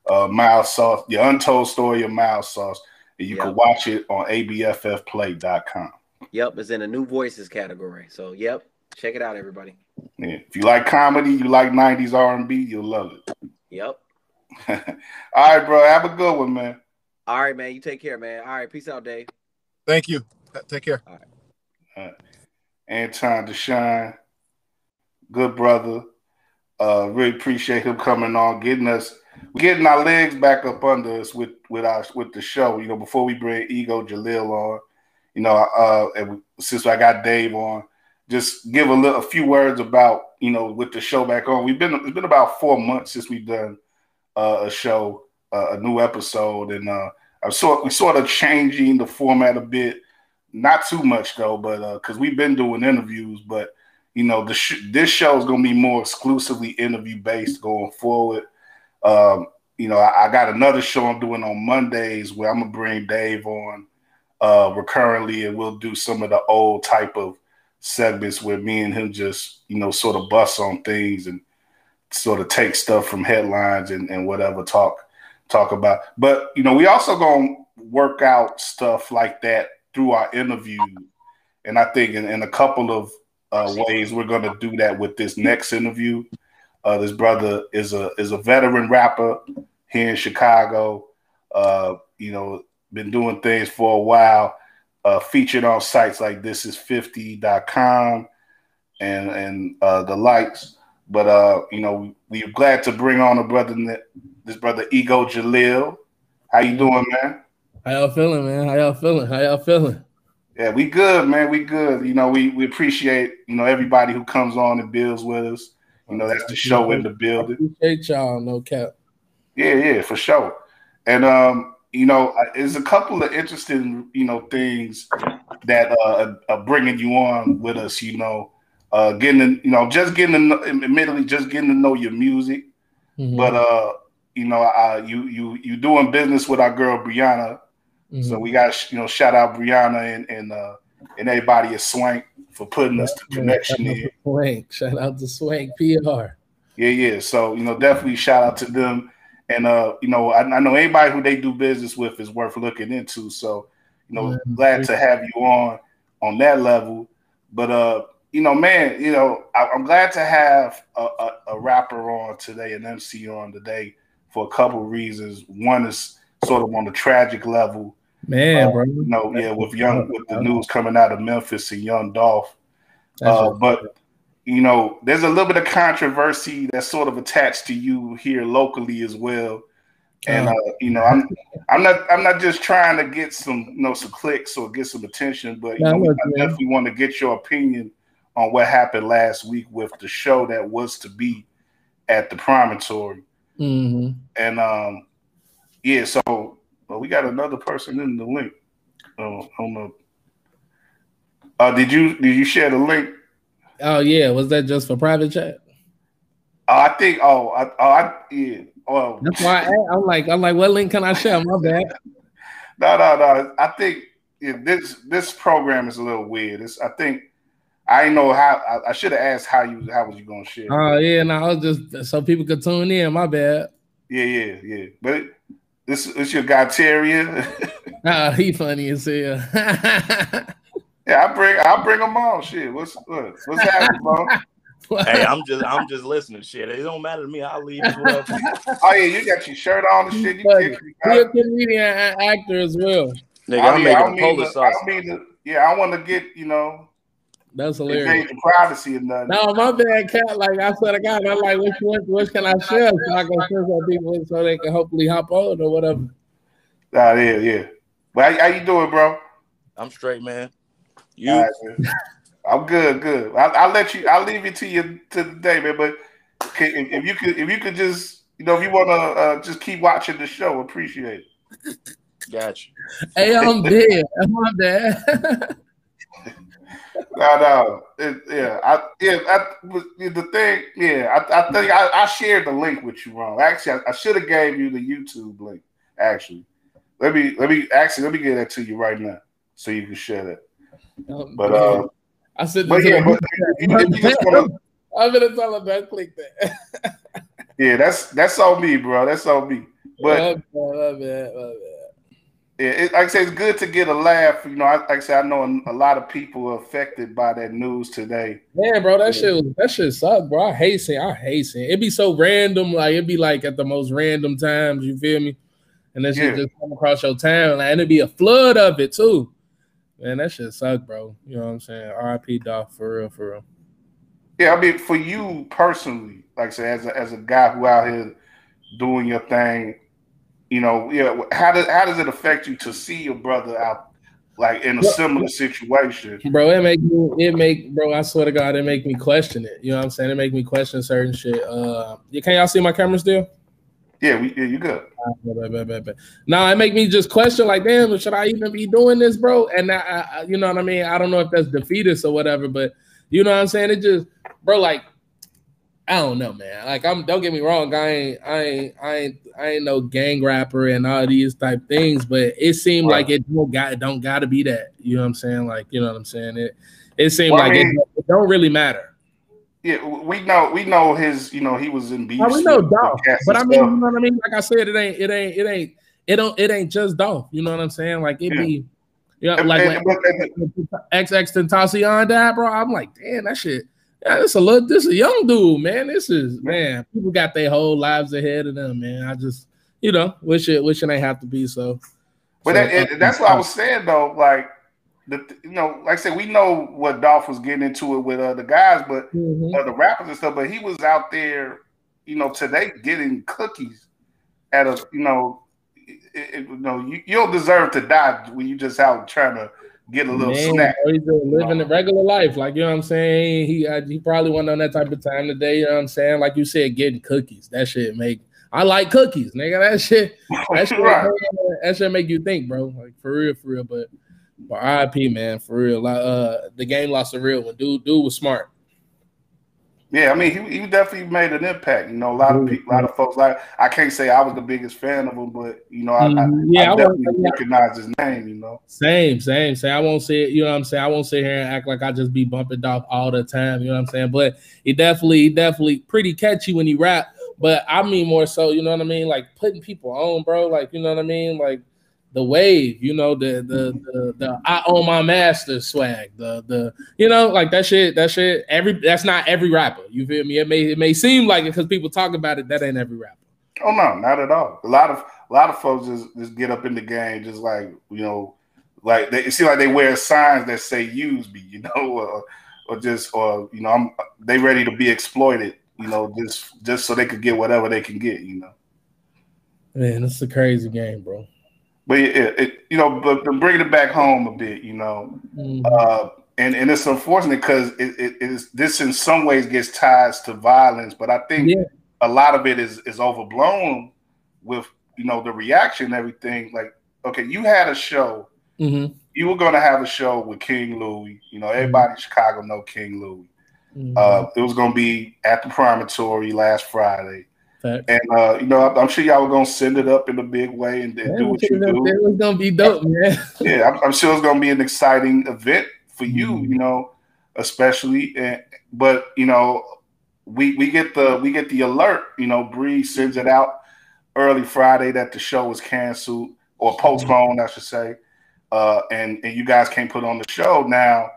uh, Mild Sauce, the Untold Story of Mild Sauce, and you yep. can watch it on abffplay.com. Yep, it's in the new voices category. So yep, check it out, everybody. Yeah. If you like comedy, you like 90s R&B, you'll love it. Yep. All right, bro. Have a good one, man. All right, man. You take care, man. All right. Peace out, Dave. Thank you. Take care. All right. All right. Anton Deshawn, good brother. Uh, really appreciate him coming on, getting us, getting our legs back up under us with with our with the show. You know, before we bring Ego Jalil on, you know, uh, and since I got Dave on, just give a little, a few words about you know with the show back on. We've been it's been about four months since we've done uh, a show, uh, a new episode, and uh, I'm sort we sort of changing the format a bit. Not too much though, but because uh, we've been doing interviews, but you know the sh- this show is going to be more exclusively interview based going forward. Um, you know, I, I, got another show I'm doing on Mondays where I'm gonna bring Dave on uh, recurrently, and we'll do some of the old type of segments where me and him just, you know, sort of bust on things and sort of take stuff from headlines and, and whatever talk talk about. But you know, we also gonna work out stuff like that through our interview. And I think in, in a couple of uh, ways we're gonna do that with this next interview. Uh, this brother is a is a veteran rapper here in Chicago. Uh, you know, been doing things for a while uh, featured on sites like this is 50.com and and uh, the likes. But uh, you know, we, are glad to bring on a brother, this brother Ego Jalil. How you doing, man? How y'all feeling, man? How y'all feeling? How y'all feeling? Yeah, we good, man. We good. You know, we we appreciate you know everybody who comes on and builds with us. You know, that's the show in the building. Appreciate y'all, no cap. Yeah, yeah, for sure. And um, you know, there's a couple of interesting, you know, things that uh, are bringing you on with us. You know, uh, getting, to, you know, just getting, to, admittedly, just getting to know your music, mm-hmm. but uh, you know, uh, you you you doing business with our girl Brianna. Mm-hmm. So we got you know shout out Brianna and and uh, and everybody at Swank for putting us the connection in. Swank, shout out to Swank PR. Yeah, yeah. So you know, definitely shout out to them. And uh, you know, I, I know anybody who they do business with is worth looking into. So, you know, mm-hmm. glad to have you on on that level. But uh, you know, man, you know, I, am glad to have a, a, a, rapper on today, an MC on today, for a couple of reasons. One is sort of on the tragic level, man, uh, bro. You know, yeah, with young with the news coming out of Memphis and Young Dolph. Uh, but you know, there's a little bit of controversy that's sort of attached to you here locally as well. And uh, you know, I'm I'm not I'm not just trying to get some you know some clicks or get some attention, but you know, I definitely want to get your opinion on what happened last week with the show that was to be at the promontory. Mm-hmm. And um, yeah, so well, we got another person in the link. Uh, on the uh, did you did you share the link? Oh yeah, was that just for private chat? Uh, I think. Oh, I, oh, I yeah. Oh, that's why I, am like, I'm like, what link can I share? My bad. no, no, no. I think yeah, this this program is a little weird. It's I think I know how. I, I should have asked how you how was you gonna share. Oh uh, yeah, no, I was just so people could tune in. My bad. Yeah, yeah, yeah. But this is your guy Terry. Ah, he funny as hell. yeah, I bring I bring him on. Shit, what's what, what's happening, bro? hey, I'm just I'm just listening. Shit, it don't matter to me. I'll leave. oh yeah, you got your shirt on and shit. You You're a comedian and actor as well. Nigga, I'm making Polish sauce. I mean, to, yeah, I want to get you know that's hilarious. privacy and nothing. No, my bad, cat. Like I said, I got. I'm like, which what, what can I share so I can share some people so they can hopefully hop on or whatever. Ah, yeah, yeah. Well, how, how you doing, bro? I'm straight, man. You? Right. I'm good, good. I, will let you. I'll leave it to you to the day, man. But if, if, you could, if you could just, you know, if you want to uh, just keep watching the show, appreciate it. Gotcha. Hey, I'm dead. I'm dead. no, no, it, yeah, I, yeah, I, the thing, yeah, I, I think I, I, shared the link with you wrong. Actually, I, I should have gave you the YouTube link. Actually, let me, let me, actually, let me get that to you right now so you can share that. Oh, but uh, I said, but yeah, but if you, just wanna, I'm gonna tell him that click that. yeah, that's that's all me, bro. That's all me. But my bad, my bad, my bad yeah, it, like I say, it's good to get a laugh. You know, I, like I say, I know a, a lot of people are affected by that news today. Man, bro, that yeah. shit that shit suck, bro. I hate seeing, I hate seeing. It'd be so random, like it'd be like at the most random times. You feel me? And that shit yeah. just come across your town, like, and it'd be a flood of it too. Man, that shit suck, bro. You know what I'm saying? R.I.P. Dolph for real, for real. Yeah, I mean, for you personally, like I said, as a, as a guy who out here doing your thing, you know, yeah. How does how does it affect you to see your brother out like in a similar situation? Bro, it make me it make bro. I swear to God, it make me question it. You know what I'm saying? It make me question certain shit. Uh, can y'all see my camera still? Yeah, we yeah, you good. Now it make me just question like, damn, should I even be doing this, bro? And I, I, you know what I mean? I don't know if that's defeatist or whatever, but you know what I'm saying? It just, bro, like I don't know, man. Like I'm don't get me wrong, I ain't I ain't I ain't I ain't no gang rapper and all these type things, but it seemed right. like it don't got it don't gotta be that. You know what I'm saying? Like, you know what I'm saying? It it seemed well, like I mean, it, it, don't really matter. Yeah, we know we know his, you know, he was in beef. We know Dolph, but I mean, you know what I mean? Like I said, it ain't it ain't it ain't it don't it ain't just Dolph. You know what I'm saying? Like it yeah. be yeah, like and, when XXXTentacion died, bro. I'm like, damn, that shit yeah, this a little, this a young dude, man. This is man. People got their whole lives ahead of them, man. I just, you know, wish it, wish it ain't have to be so. But so, that, uh, that's what I was saying though. Like, the you know, like I said, we know what Dolph was getting into it with uh, the guys, but mm-hmm. uh, the rappers and stuff. But he was out there, you know, today getting cookies at a, you know, it, it, you know, you, you don't deserve to die when you just out trying to get a little Man, snack. He's living a regular life, like you know what I'm saying. He he probably wasn't on that type of time today. You know what I'm saying? Like you said, getting cookies. That shit make. I like cookies, nigga. That shit. That shit. right. That shit make you think, bro. Like for real, for real. But, but RIP, man, for real. Like, uh, the game lost a real one. Dude, dude was smart. Yeah, I mean, he, he definitely made an impact. You know, a lot of people, a lot of folks. Like, I can't say I was the biggest fan of him, but you know, I, mm-hmm. yeah, I, I definitely recognize his name. You know, same, same, same. I won't say, you know, what I'm saying, I won't sit here and act like I just be bumping off all the time. You know what I'm saying? But he definitely, he definitely pretty catchy when he rap. But I mean more so, you know what I mean, like putting people on, bro. Like, you know what I mean, like the wave, you know, the the the, the I own my master swag, the the you know, like that shit, that shit. Every that's not every rapper. You feel me? It may it may seem like it because people talk about it. That ain't every rapper. Oh no, not at all. A lot of a lot of folks just just get up in the game, just like you know, like they see like they wear signs that say "use me," you know, or, or just or you know, I'm they ready to be exploited, you know, just just so they could get whatever they can get, you know. Man, it's a crazy game, bro but it, it, you know, but, but bringing it back home a bit, you know, mm-hmm. uh, and and it's unfortunate because it, it is this in some ways gets ties to violence, but I think yeah. a lot of it is is overblown with you know the reaction and everything. Like, okay, you had a show, mm-hmm. you were going to have a show with King Louie. You know, everybody mm-hmm. in Chicago know King Louie. Mm-hmm. Uh, it was going to be at the Promontory last Friday. And uh, you know, I'm sure y'all were gonna send it up in a big way and, and do what you do. It was gonna be dope, man. yeah, I'm, I'm, sure it's gonna be an exciting event for you. Mm-hmm. You know, especially. And, but you know, we we get the we get the alert. You know, Bree sends it out early Friday that the show was canceled or mm-hmm. postponed, mm-hmm. I should say. Uh, and and you guys can't put on the show now.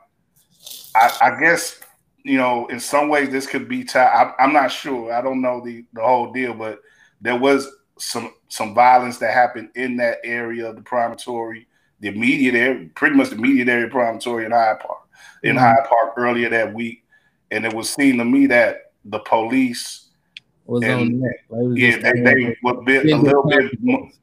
I, I guess you know, in some ways this could be tied. I'm not sure. I don't know the the whole deal, but there was some some violence that happened in that area of the promontory, the immediate area, pretty much the immediate area promontory in Hyde Park, in mm-hmm. Hyde Park earlier that week, and it was seen to me that the police was and, on that. Like yeah, they, they were bit a little bit,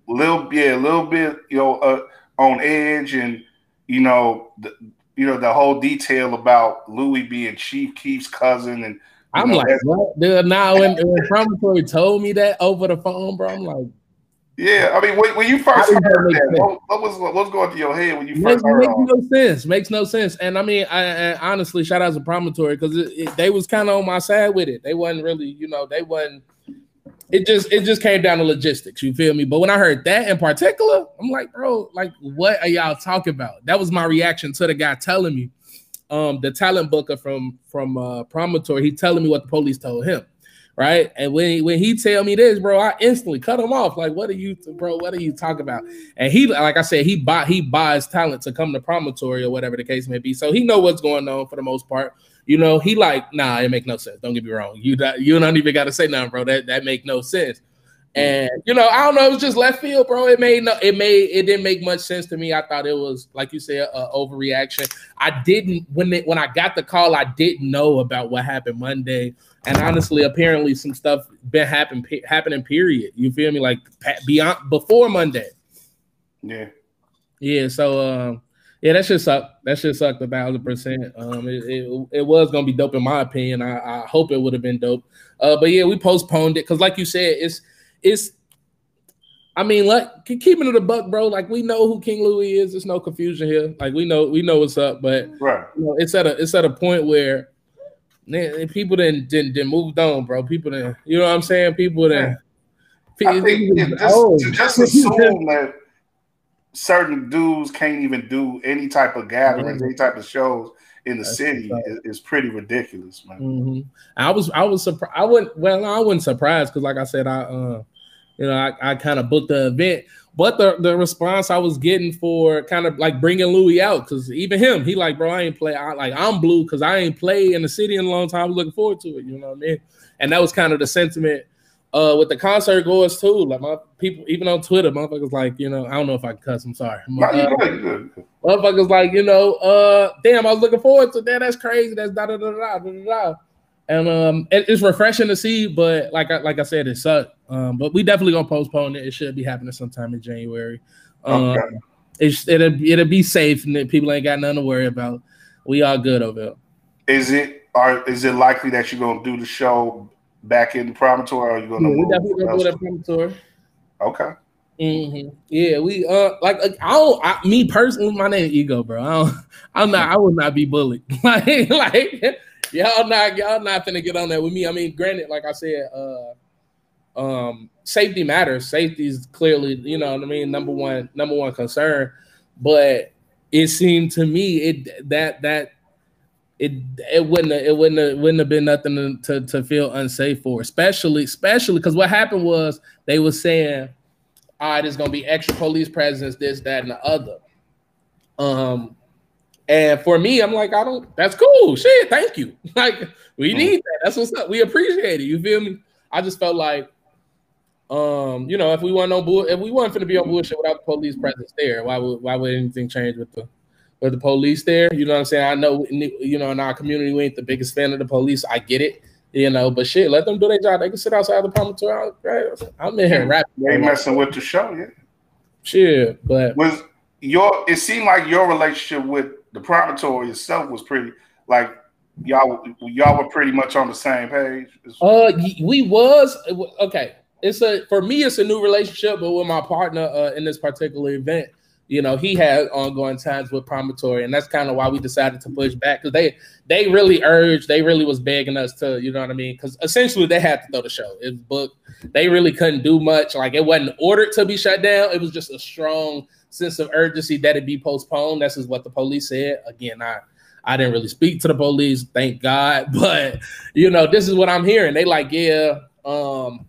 little yeah, a little bit, you know, uh, on edge, and you know, the, you know, the whole detail about Louie being Chief Keef's cousin and I'm know, like, what? Dude, now when, when Promontory told me that over the phone, bro, I'm like, yeah. I mean, when, when you first heard that, what, what, was what was going through your head when you first makes, heard makes no sense. Makes no sense. And I mean, I, I honestly, shout out to Promontory because they was kind of on my side with it. They wasn't really, you know, they wasn't it just it just came down to logistics. You feel me? But when I heard that in particular, I'm like, bro, like what are y'all talking about? That was my reaction to the guy telling me, um, the talent booker from from uh, Promontory. He telling me what the police told him, right? And when he, when he tell me this, bro, I instantly cut him off. Like, what are you, bro? What are you talking about? And he, like I said, he buy he buys talent to come to Promontory or whatever the case may be. So he know what's going on for the most part. You know, he like, nah, it make no sense. Don't get me wrong. You you don't even got to say nothing, bro. That that make no sense. And you know, I don't know. It was just left field, bro. It made no, it made it didn't make much sense to me. I thought it was like you said, uh, overreaction. I didn't when it, when I got the call, I didn't know about what happened Monday. And honestly, apparently, some stuff been happen happening. Period. You feel me? Like beyond before Monday. Yeah. Yeah. So, um, yeah, that should suck. That should suck a thousand percent. Um, it, it, it, was gonna be dope in my opinion. I, I hope it would have been dope. Uh, but yeah, we postponed it because, like you said, it's it's. I mean, like keeping it a buck, bro. Like we know who King Louie is. There's no confusion here. Like we know we know what's up, but right. you know, it's at a it's at a point where man, people didn't didn't, didn't moved on, bro. People didn't. You know what I'm saying? People didn't. I think just, oh. just assume that certain dudes can't even do any type of gatherings, mm-hmm. any type of shows in the That's city is, is, pretty ridiculous, man. Mm-hmm. I was I was surprised. I wouldn't well I wasn't surprised because like I said I uh you know I, I kind of booked the event, but the the response I was getting for kind of like bringing Louie out because even him he like bro I ain't play I like I'm blue because I ain't play in the city in a long time. I was looking forward to it, you know what I mean? And that was kind of the sentiment uh, with the concert goers too. Like my people, even on Twitter, motherfuckers like, you know, I don't know if I can cuss. I'm sorry. Uh, motherfuckers like, you know, uh, damn, I was looking forward to that. That's crazy. That's da da da da da da. And um, it, it's refreshing to see, but like I, like I said, it sucked. Um, but we definitely gonna postpone it. It should be happening sometime in January. Um, okay. it's, it'll it'll be safe and people ain't got nothing to worry about. We all good over here. Is it are is it likely that you're gonna do the show back in the promontory? Or are you going to? Yeah, we definitely going to do that promontory. Okay. Mm-hmm. Yeah, we uh like I don't I, me personally, my name is Ego, bro. I don't, I'm not I would not be bullied. like like y'all not y'all not gonna get on that with me. I mean, granted, like I said, uh um safety matters. Safety is clearly, you know what I mean, number one, number one concern. But it seemed to me it that that it it wouldn't have, it wouldn't have, wouldn't have been nothing to, to feel unsafe for, especially especially because what happened was they were saying, all right, there's gonna be extra police presence, this, that, and the other. Um, and for me, I'm like, I don't. That's cool. Shit, thank you. Like we mm. need that. That's what's up. We appreciate it. You feel me? I just felt like, um, you know, if we want no bull, if we want to be on bullshit without the police presence there, why would why would anything change with the with the police there? You know what I'm saying? I know, you know, in our community, we ain't the biggest fan of the police. I get it. You know, but shit, let them do their job. They can sit outside the promontory. Right? I'm in here rapping. They ain't messing with the show, yeah. Shit, but was your it seemed like your relationship with the promontory itself was pretty like y'all y'all were pretty much on the same page. Uh, we was okay. It's a for me, it's a new relationship, but with my partner uh, in this particular event, you know, he had ongoing times with promontory, and that's kind of why we decided to push back because they they really urged, they really was begging us to, you know what I mean? Because essentially they had to throw the show. It was booked. They really couldn't do much. Like it wasn't ordered to be shut down. It was just a strong sense of urgency that it be postponed. This is what the police said. Again, I I didn't really speak to the police, thank God. But you know, this is what I'm hearing. They like, yeah, um,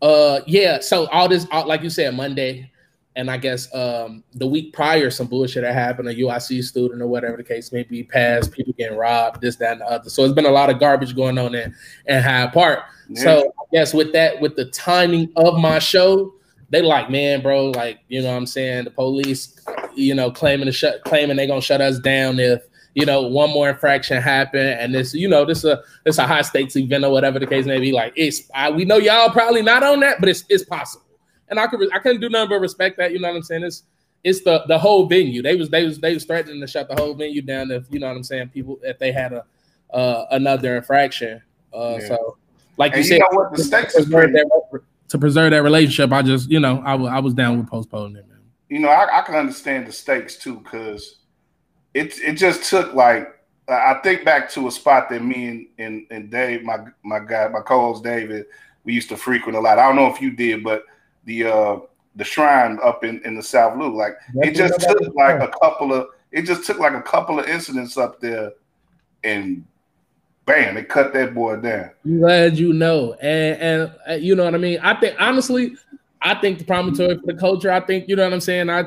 uh, yeah. So all this, like you said, Monday, and I guess um the week prior, some bullshit had happened. A UIC student or whatever the case may be passed, people getting robbed, this, that, and the other. So it's been a lot of garbage going on in, in Hyde Park. Yeah. So I guess with that, with the timing of my show, they like, man, bro, like, you know what I'm saying? The police, you know, claiming to shut claiming they're gonna shut us down if you know one more infraction happen and this, you know, this is a this a high stakes event or whatever the case may be. Like, it's I, we know y'all probably not on that, but it's it's possible. And I could I couldn't do nothing but respect that, you know what I'm saying? It's it's the the whole venue. They was they was they was threatening to shut the whole venue down if you know what I'm saying, people if they had a uh another infraction. Uh yeah. so like and you, said, know the stakes is to preserve that relationship, I just, you know, I, w- I was down with postponing it, man. You know, I, I can understand the stakes too, because it it just took like I think back to a spot that me and, and, and Dave, my my guy, my co-host David, we used to frequent a lot. I don't know if you did, but the uh the shrine up in, in the South Loop, like That's it just took like a couple of it just took like a couple of incidents up there and bam, they cut that boy down. I'm glad you know, and and uh, you know what I mean. I think honestly, I think the promontory for the culture. I think you know what I'm saying. I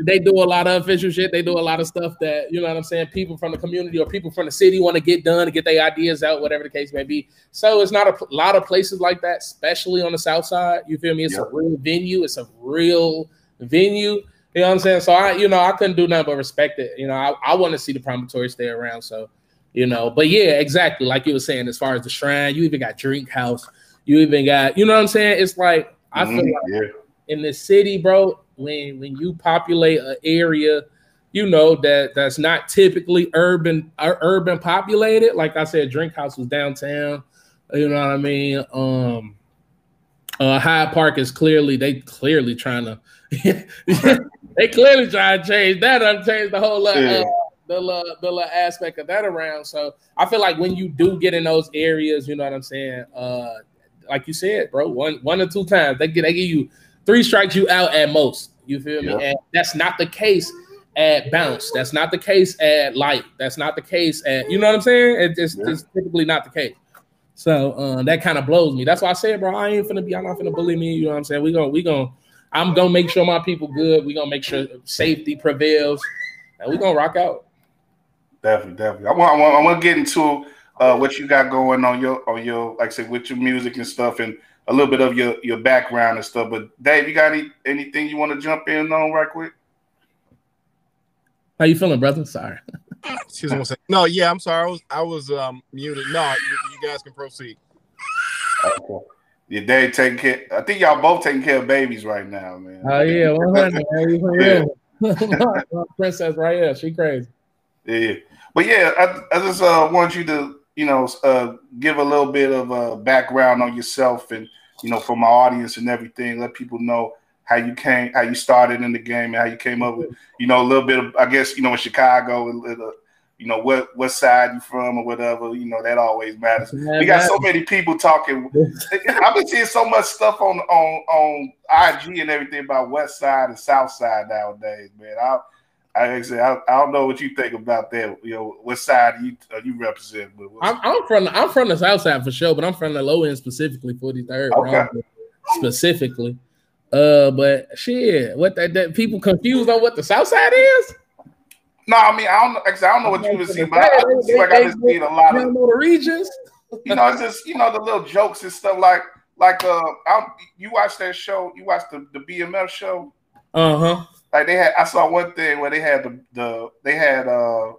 they do a lot of official shit. They do a lot of stuff that you know what I'm saying. People from the community or people from the city want to get done to get their ideas out, whatever the case may be. So it's not a lot of places like that, especially on the south side. You feel me? It's yep. a real venue. It's a real venue. You know what I'm saying? So I, you know, I couldn't do nothing but respect it. You know, I, I want to see the promontory stay around. So you know. But yeah, exactly like you were saying, as far as the shrine, you even got drink house, you even got, you know what I'm saying? It's like I feel mm-hmm, like yeah. in the city, bro, when when you populate an area, you know that that's not typically urban uh, urban populated. Like I said, drink house was downtown. You know what I mean? Um uh Hyde Park is clearly they clearly trying to they clearly trying to change that. I'm change the whole uh, yeah the the aspect of that around. So I feel like when you do get in those areas, you know what I'm saying. Uh, like you said, bro, one one or two times they get they give you three strikes you out at most. You feel me? And that's not the case at bounce. That's not the case at light. That's not the case at you know what I'm saying. It just, yeah. It's typically not the case. So uh, that kind of blows me. That's why I said, bro, I ain't finna be. I'm not finna bully me. You know what I'm saying? We gonna we gonna. I'm gonna make sure my people good. We gonna make sure safety prevails, and we gonna rock out. Definitely, definitely. I want, I want, I want to get into uh, what you got going on your, on your, like I said, with your music and stuff, and a little bit of your, your background and stuff. But Dave, you got any anything you want to jump in on right quick? How you feeling, brother? Sorry. Excuse me. No, yeah, I'm sorry. I was I was um muted. No, you, you guys can proceed. Okay. Your dad taking care. I think y'all both taking care of babies right now, man. Oh yeah, 100. yeah. Princess right here. She crazy. Yeah. But yeah, I, I just uh, want you to, you know, uh, give a little bit of a background on yourself and, you know, for my audience and everything. Let people know how you came, how you started in the game, and how you came up with, you know, a little bit of, I guess, you know, in Chicago, you know what what side you from or whatever. You know that always matters. Yeah, we got so many people talking. I've been seeing so much stuff on on on IG and everything about West Side and South Side nowadays, man. I I, I, I, don't know what you think about that. You know, what side you uh, you represent? But I'm, I'm, from the, I'm from the South Side for sure, but I'm from the low end specifically, 43rd. Okay. Specifically, uh, but shit, what that, that people confused on what the South Side is? No, I mean I don't. I don't know what you were seeing, but I, just like I just seen a lot of the regions. you know, it's just you know the little jokes and stuff like like uh, I, you watch that show, you watch the the BMF show. Uh huh. Like they had, I saw one thing where they had the the they had uh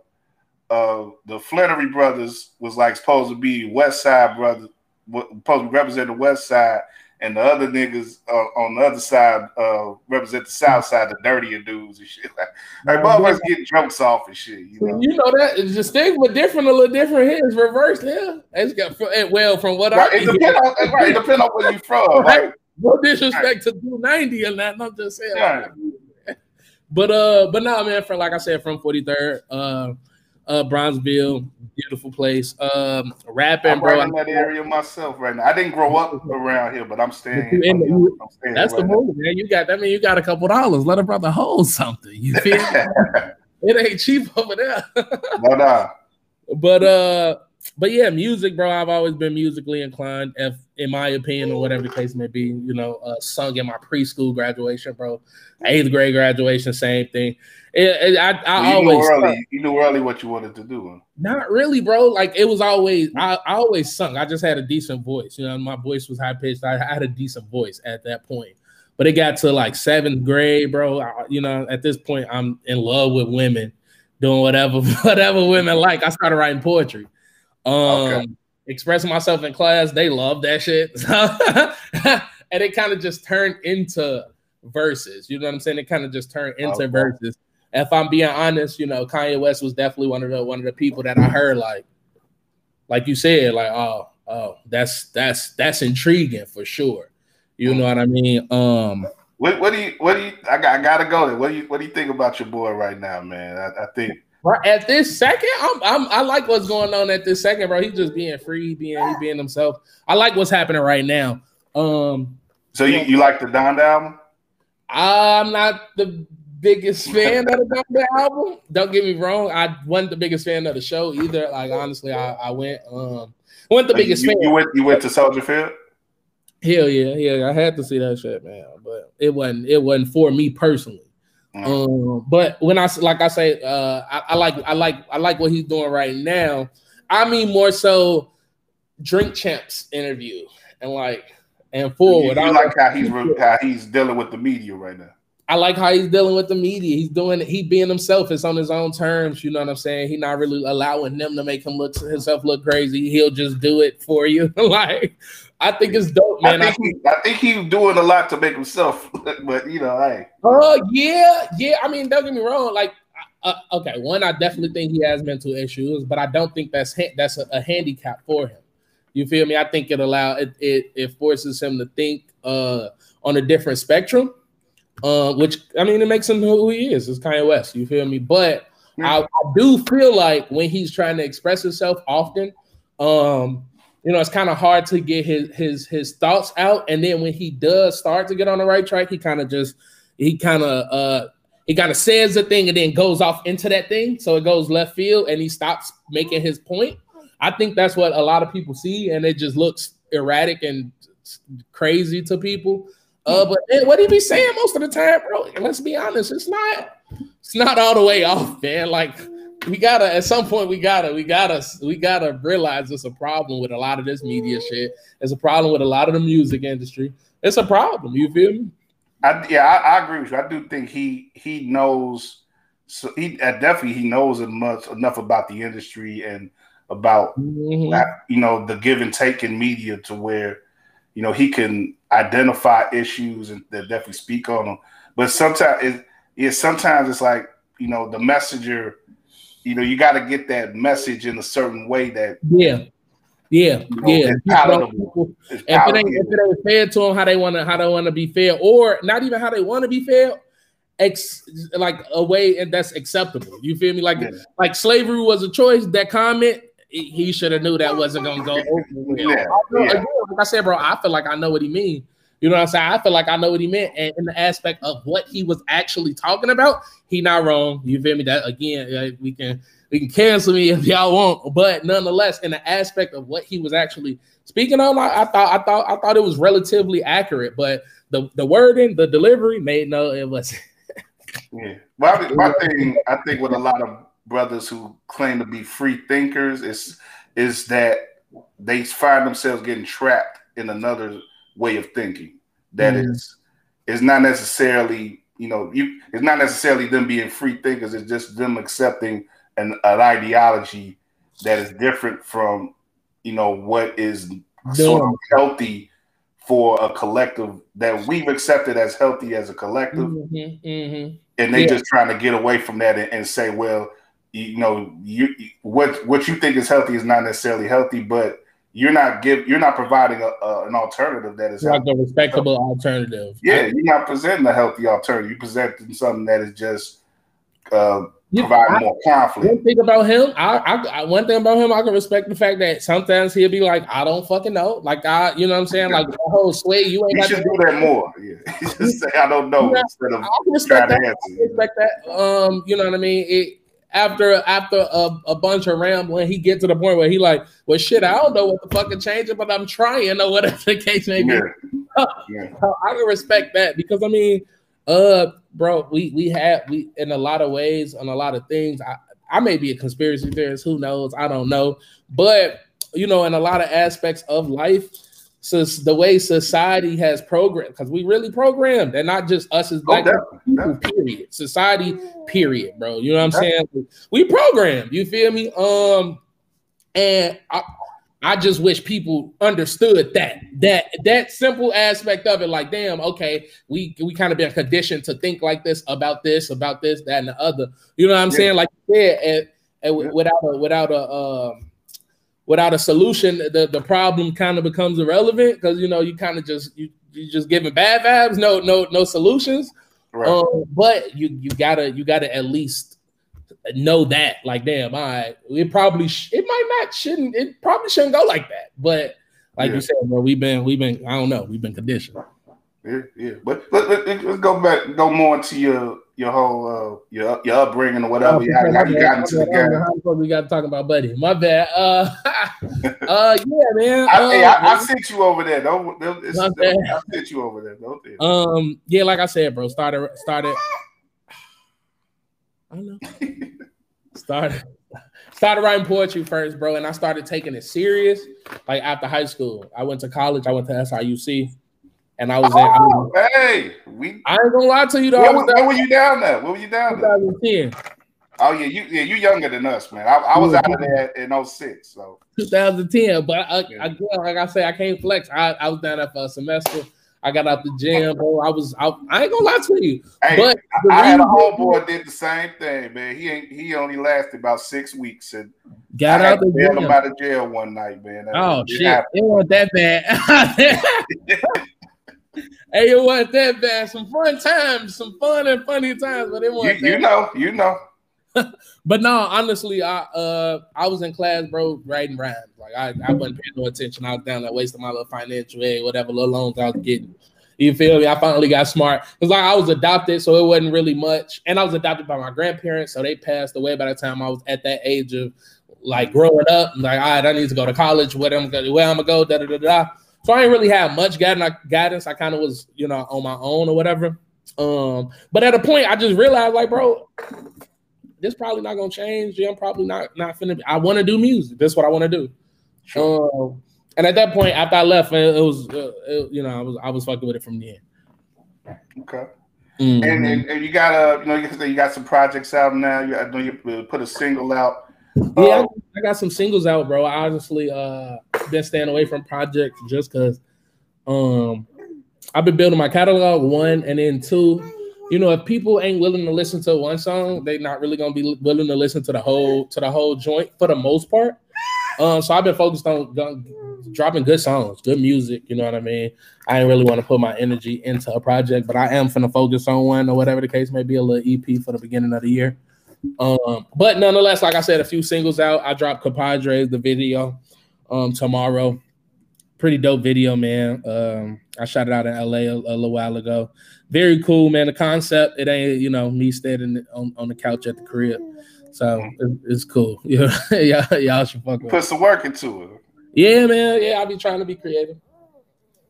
uh the Flenory brothers was like supposed to be West Side brothers, supposed to represent the West Side, and the other niggas uh, on the other side uh, represent the south side, the dirtier dudes and shit. like, like motherfuckers getting jokes off and shit. You know, you know that the stigma different, a little different here. It's reversed here. It's got well from what right, I. It depends on right, it depend on where you from. Right. No disrespect right. to do ninety and that. I'm just saying. Right. Like, but uh, but now, nah, man, from like I said, from 43rd, uh, uh, Bronzeville, beautiful place. Um, rapping, I'm bro. Right in that area myself right now. I didn't grow up around here, but I'm staying. Here. I'm, I'm staying that's the right man. You got. I mean, you got a couple dollars. Let a brother hold something. You feel? it ain't cheap over there. no, no. But uh, but yeah, music, bro. I've always been musically inclined. If, in my opinion, or whatever the case may be, you know, uh, sung in my preschool graduation, bro. Eighth grade graduation, same thing. It, it, I, I you always knew early. You knew early what you wanted to do. Huh? Not really, bro. Like it was always. I, I always sung. I just had a decent voice. You know, my voice was high pitched. I had a decent voice at that point. But it got to like seventh grade, bro. I, you know, at this point, I'm in love with women, doing whatever whatever women like. I started writing poetry. Um, okay. expressing myself in class. They love that shit. and it kind of just turned into verses. You know what I'm saying? It kind of just turned into okay. verses if I'm being honest, you know, Kanye West was definitely one of the one of the people that I heard like, like you said, like, oh, oh, that's that's that's intriguing for sure. You know what I mean? Um, what, what do you what do you I, got, I gotta go there. What do you what do you think about your boy right now, man? I, I think at this second, I'm, I'm I like what's going on at this second, bro. He's just being free, being he being himself. I like what's happening right now. Um, so you, you like the Donda album? I'm not the biggest fan of the album. Don't get me wrong, I wasn't the biggest fan of the show either. Like honestly, I, I went um went the biggest you, fan. You went you went to Soldier Field? Hell yeah, yeah. I had to see that shit, man. But it wasn't it wasn't for me personally. Um, but when I like I say, uh, I, I like I like I like what he's doing right now. I mean more so Drink Champs interview and like and forward. You, you like how he's how he's dealing with the media right now. I like how he's dealing with the media. He's doing he being himself. It's on his own terms. You know what I'm saying? He's not really allowing them to make him look himself look crazy. He'll just do it for you. like I think it's dope, man. I think, he, I think he's doing a lot to make himself, but you know, hey. Oh uh, yeah, yeah. I mean, don't get me wrong. Like, uh, okay, one, I definitely think he has mental issues, but I don't think that's ha- that's a, a, handicap for him. You feel me? I think it allow it, it it forces him to think uh on a different spectrum uh, which I mean, it makes him who he is. It's Kanye West. You feel me? But I, I, do feel like when he's trying to express himself often, um, you know, it's kind of hard to get his his his thoughts out. And then when he does start to get on the right track, he kind of just he kind of uh he kind of says the thing and then goes off into that thing, so it goes left field and he stops making his point. I think that's what a lot of people see, and it just looks erratic and crazy to people. Uh, but what he be saying most of the time, bro? Let's be honest, it's not. It's not all the way off, man. Like we gotta at some point we gotta we gotta we gotta realize it's a problem with a lot of this media shit. It's a problem with a lot of the music industry. It's a problem. You feel me? I, yeah, I, I agree with you. I do think he he knows. So he uh, definitely he knows much enough about the industry and about mm-hmm. you know the give and take in media to where you know he can identify issues and definitely speak on them. But sometimes it, yeah, sometimes it's like you know the messenger. You know, you got to get that message in a certain way that yeah, yeah, you know, yeah. Palatable. If it ain't if it ain't fair to them how they want to how they want to be fair, or not even how they want to be fair, ex like a way and that's acceptable. You feel me? Like yeah. like slavery was a choice. That comment he should have knew that wasn't gonna go over. Yeah. yeah. Again, like I said, bro, I feel like I know what he means. You know what I'm saying? I feel like I know what he meant, and in the aspect of what he was actually talking about, he not wrong. You feel me? That again, uh, we can we can cancel me if y'all want, but nonetheless, in the aspect of what he was actually speaking on, I, I thought I thought I thought it was relatively accurate, but the the wording, the delivery made no, it was. yeah, my, my thing, I think, with a lot of brothers who claim to be free thinkers is is that they find themselves getting trapped in another way of thinking that mm. is is not necessarily you know you it's not necessarily them being free thinkers it's just them accepting an, an ideology that is different from you know what is sort of healthy for a collective that we've accepted as healthy as a collective mm-hmm, mm-hmm. and they yeah. just trying to get away from that and, and say well you know you what what you think is healthy is not necessarily healthy but you're not give you're not providing a, a, an alternative that is like a respectable alternative. Yeah, you're not presenting a healthy alternative. You're presenting something that is just uh, providing I, more conflict. One thing about him, I, I, one thing about him, I can respect the fact that sometimes he'll be like, I don't fucking know. Like I, you know what I'm saying? Like the whole sway, you ain't. He should do that more. Yeah, just say I don't know yeah, instead of I respect that. I respect that. Um, you know what I mean? It after after a, a, bunch of rambling, he get to the point where he like, well, shit, I don't know what the fucking changing, but I'm trying or whatever the case may be. Yeah. yeah. I can respect that because I mean, uh, bro, we we have we in a lot of ways on a lot of things. I I may be a conspiracy theorist, who knows? I don't know, but you know, in a lot of aspects of life, so the way society has programmed, because we really programmed, and not just us as oh, black oh, people, period. Society, period, bro. You know what I'm saying? We programmed. You feel me? Um, and I, I just wish people understood that that that simple aspect of it. Like, damn, okay, we we kind of been conditioned to think like this about this, about this, that, and the other. You know what I'm yeah. saying? Like, yeah, and, and yeah. without a without a um without a solution, the, the problem kind of becomes irrelevant because you know you kind of just you you just giving bad vibes, no no no solutions. Right. Um, but you you gotta you gotta at least know that like damn, right, it probably sh- it might not shouldn't it probably shouldn't go like that, but like yeah. you said, bro, we've been we've been I don't know we've been conditioned. Yeah, yeah, but let, let, let's go back, go more into your your whole uh, your your upbringing or whatever. Oh, how, how you got into the game? we got to talk about Buddy. My bad. Uh, uh, yeah, man. I, uh, hey, I, I sent you over there. Don't, don't I sent you over there. Don't. Um, yeah, like I said, bro. Started started. I don't know. started started writing poetry first, bro, and I started taking it serious like after high school. I went to college. I went to SIUC. And I was oh, I was, hey, we I ain't gonna lie to you though. Where, where were you down there? Where were you down there? 2010. there? Oh yeah, you yeah, you younger than us, man. I, I was out of there in 06, so 2010. But I, yeah. again, like I say, I can't flex. I, I was down there for a semester. I got out the gym, bro. I was I, I ain't gonna lie to you. Hey, but I, I had a homeboy did the same thing, man. He ain't he only lasted about six weeks and got I out the gym. him out of jail one night, man. That oh shit, it wasn't that bad. hey, it wasn't that bad. Some fun times, some fun and funny times, but it wasn't. You, you know, you know. but no, honestly, I uh I was in class, bro, writing rhymes. Like I, I wasn't paying no attention. I was down there wasting my little financial aid, whatever little loans I was getting. You feel me? I finally got smart because like I was adopted, so it wasn't really much. And I was adopted by my grandparents, so they passed away by the time I was at that age of like growing up. Like, all right, I need to go to college. Where I'm gonna where I'm gonna go? Da da da da. So I didn't really have much guidance. I kind of was, you know, on my own or whatever. Um, but at a point, I just realized, like, bro, this probably not gonna change. Yeah, I'm probably not not finna. I want to do music. That's what I want to do. Sure. Um, and at that point, after I left, it was, uh, it, you know, I was I was fucking with it from the end. Okay. Mm-hmm. And, and, and, you got a, you know, you got some projects out now. You, I know you put a single out. Yeah, um, I got some singles out, bro. I honestly uh been staying away from projects just because um I've been building my catalog one and then two. You know, if people ain't willing to listen to one song, they not really gonna be willing to listen to the whole to the whole joint for the most part. Um, so I've been focused on dropping good songs, good music. You know what I mean? I didn't really want to put my energy into a project, but I am finna focus on one or whatever the case may be, a little EP for the beginning of the year. Um, but nonetheless, like I said, a few singles out. I dropped Compadres, the video, um, tomorrow. Pretty dope video, man. Um, I shot it out in LA a, a, little while ago. Very cool, man. The concept, it ain't, you know, me standing on, on the couch at the crib. So it, it's cool. Yeah, y'all, y'all should fuck with Put some work into it. Yeah, man. Yeah, I'll be trying to be creative.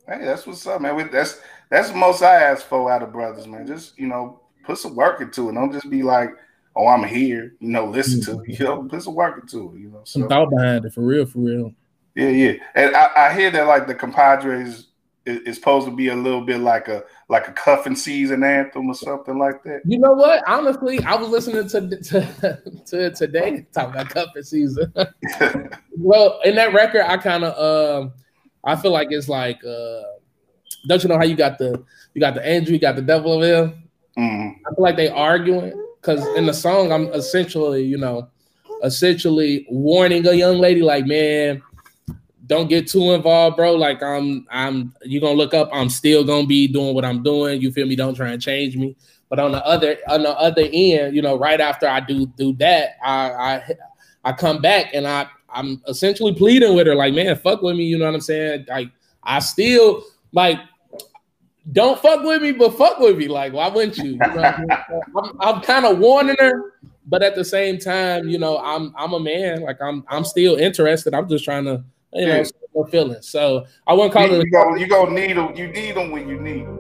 Hey, that's what's up, man. That's that's the most I ask for out of brothers, man. Just you know, put some work into it. Don't just be like, oh, I'm here, you know, listen to it. You know, put some work into it, you know. So, some thought behind it, for real, for real. Yeah, yeah. And I, I hear that like the compadres is, is, supposed to be a little bit like a like a cuffing season anthem or something like that. You know what? Honestly, I was listening to to, to today talking about cuffing season. well, in that record, I kind of um I feel like it's like uh don't you know how you got the you got the angel, you got the devil of hell? Mm. I feel like they arguing because in the song I'm essentially, you know, essentially warning a young lady like, man, don't get too involved, bro. Like I'm, I'm. You gonna look up. I'm still gonna be doing what I'm doing. You feel me? Don't try and change me. But on the other, on the other end, you know, right after I do do that, I I, I come back and I I'm essentially pleading with her, like, man, fuck with me. You know what I'm saying? Like I still like don't fuck with me, but fuck with me. Like, why wouldn't you? you know I am I'm kind of warning her, but at the same time, you know, I'm I'm a man. Like, I'm I'm still interested. I'm just trying to, you know, no feelings. So I wouldn't call you, it. You go, you go need them. You need them when you need them.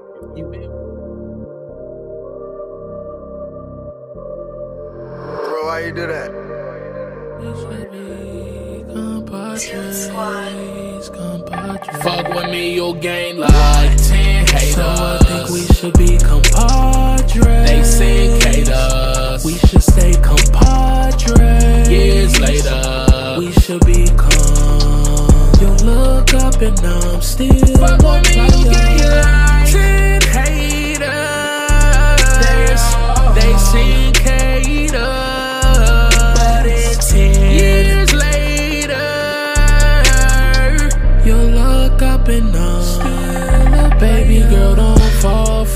Bro, why you do that? Fuck with me, you'll gain like 10 haters. So I think we should be compadres. They syndicate us. We should stay compadres. Years later, we should be calm. You look up and I'm still. Fuck with me, you gain like 10 haters. They, they syndicate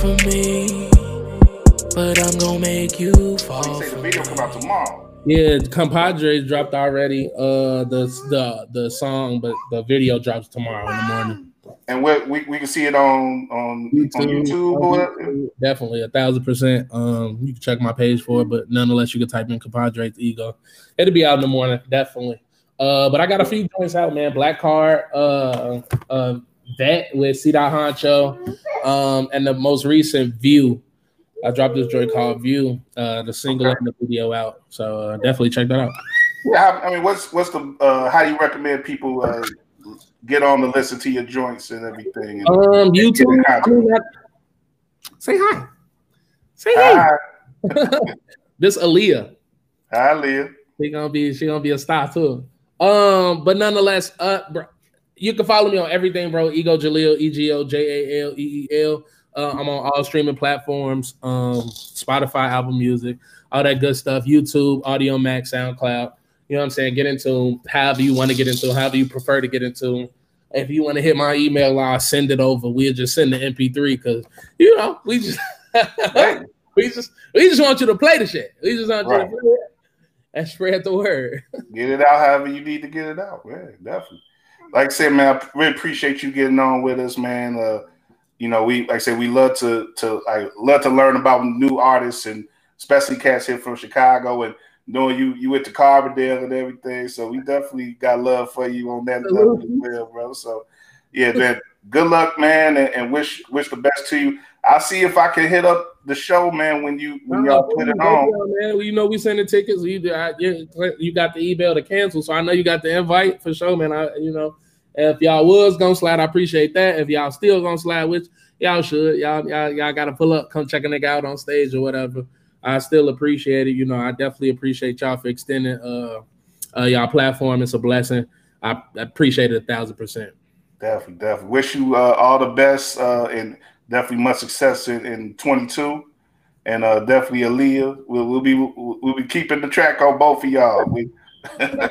for me. But I'm gonna make you fall. You say the video come out tomorrow. Yeah, Compadres dropped already. Uh, the the the song, but the video drops tomorrow in the morning. And we we, we can see it on on YouTube. On YouTube, on definitely a thousand percent. Um, you can check my page for it, but nonetheless, you can type in Compadres Ego. It'll be out in the morning, definitely. Uh, but I got a few joints out, man. Black Card, uh, uh, Vet with C. Honcho, um, and the most recent View. I dropped this joint called View, uh, the single okay. and the video out. So uh, definitely check that out. Yeah, I mean, what's what's the uh, how do you recommend people uh, get on to listen to your joints and everything? And um, YouTube. I mean, say hi. Say hi. hi. this Aaliyah. Hi, Aaliyah. She gonna be she gonna be a star too. Um, but nonetheless, uh, bro, you can follow me on everything, bro. Ego Jaleel, E G O J A L E E L. Uh, I'm on all streaming platforms, um, Spotify, Apple Music, all that good stuff. YouTube, Audiomack, SoundCloud. You know what I'm saying? Get into however you want to get into, however you prefer to get into. If you want to hit my email, I'll send it over. We'll just send the MP3 because you know we just we just we just want you to play the shit. We just want right. you to play it and spread the word. get it out however you need to get it out. man. definitely. Like I said, man, I really appreciate you getting on with us, man. Uh, you know, we like I said, we love to to I love to learn about new artists and especially cats here from Chicago and knowing you you went to Carbondale and everything. So we definitely got love for you on that level as well, bro. So yeah, man, good luck, man, and, and, wish wish the best to you. I'll see if I can hit up the show, man, when you when y'all put it on. Man, you know we sending tickets. You, I, you got the email to cancel, so I know you got the invite for sure, man. I you know if y'all was gonna slide, I appreciate that. If y'all still gonna slide, which y'all should, y'all y'all, y'all gotta pull up, come check a nigga out on stage or whatever. I still appreciate it. You know, I definitely appreciate y'all for extending uh, uh y'all platform. It's a blessing. I, I appreciate it a thousand percent. Definitely, definitely. Wish you uh, all the best uh, and definitely much success in, in 22. And uh, definitely Aaliyah. We'll, we'll be we'll be keeping the track on both of y'all. We, All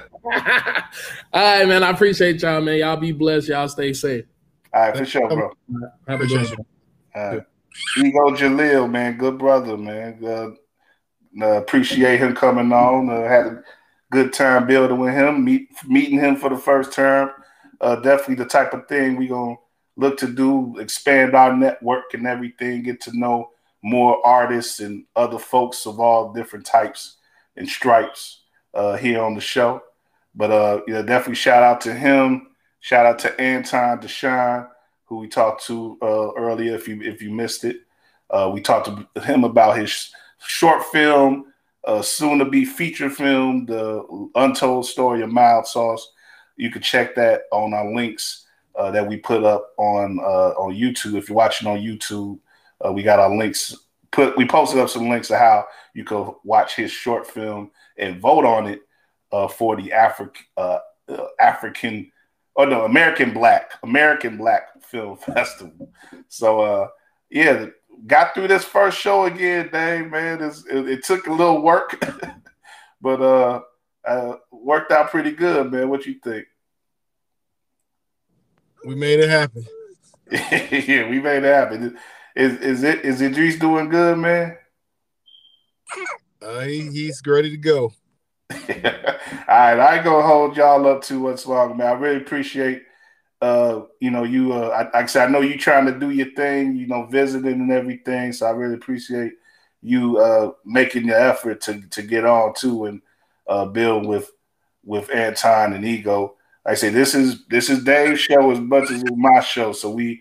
right, man. I appreciate y'all, man. Y'all be blessed. Y'all stay safe. All right, for sure, bro. Have a good one. All right. Ego Jaleel, man, good brother, man. Uh, uh, appreciate him coming on. Uh, had a good time building with him, meet, meeting him for the first time. Uh, definitely the type of thing we gonna look to do, expand our network and everything, get to know more artists and other folks of all different types and stripes uh, here on the show. But uh, yeah, definitely shout out to him. Shout out to Anton Deshawn, who we talked to uh, earlier. If you if you missed it, uh, we talked to him about his short film, uh, soon to be feature film, the Untold Story of Mild Sauce. You can check that on our links uh, that we put up on uh, on YouTube. If you're watching on YouTube, uh, we got our links. Put we posted up some links of how you could watch his short film and vote on it uh, for the African uh, uh, African or no American Black American Black Film Festival. So uh, yeah, got through this first show again, Dave. Man, it, it, took a little work, but uh, uh, worked out pretty good, man. What you think? We made it happen. yeah, we made it happen. Is is it is Idris doing good, man? Uh, he, he's ready to go. All right, I ain't gonna hold y'all up too much longer, man. I really appreciate uh, you know, you uh I, like I said, I know you trying to do your thing, you know, visiting and everything. So I really appreciate you uh making the effort to to get on too and uh build with with Anton and Ego. Like I say, this is this is Dave's show as much as it's my show. So we,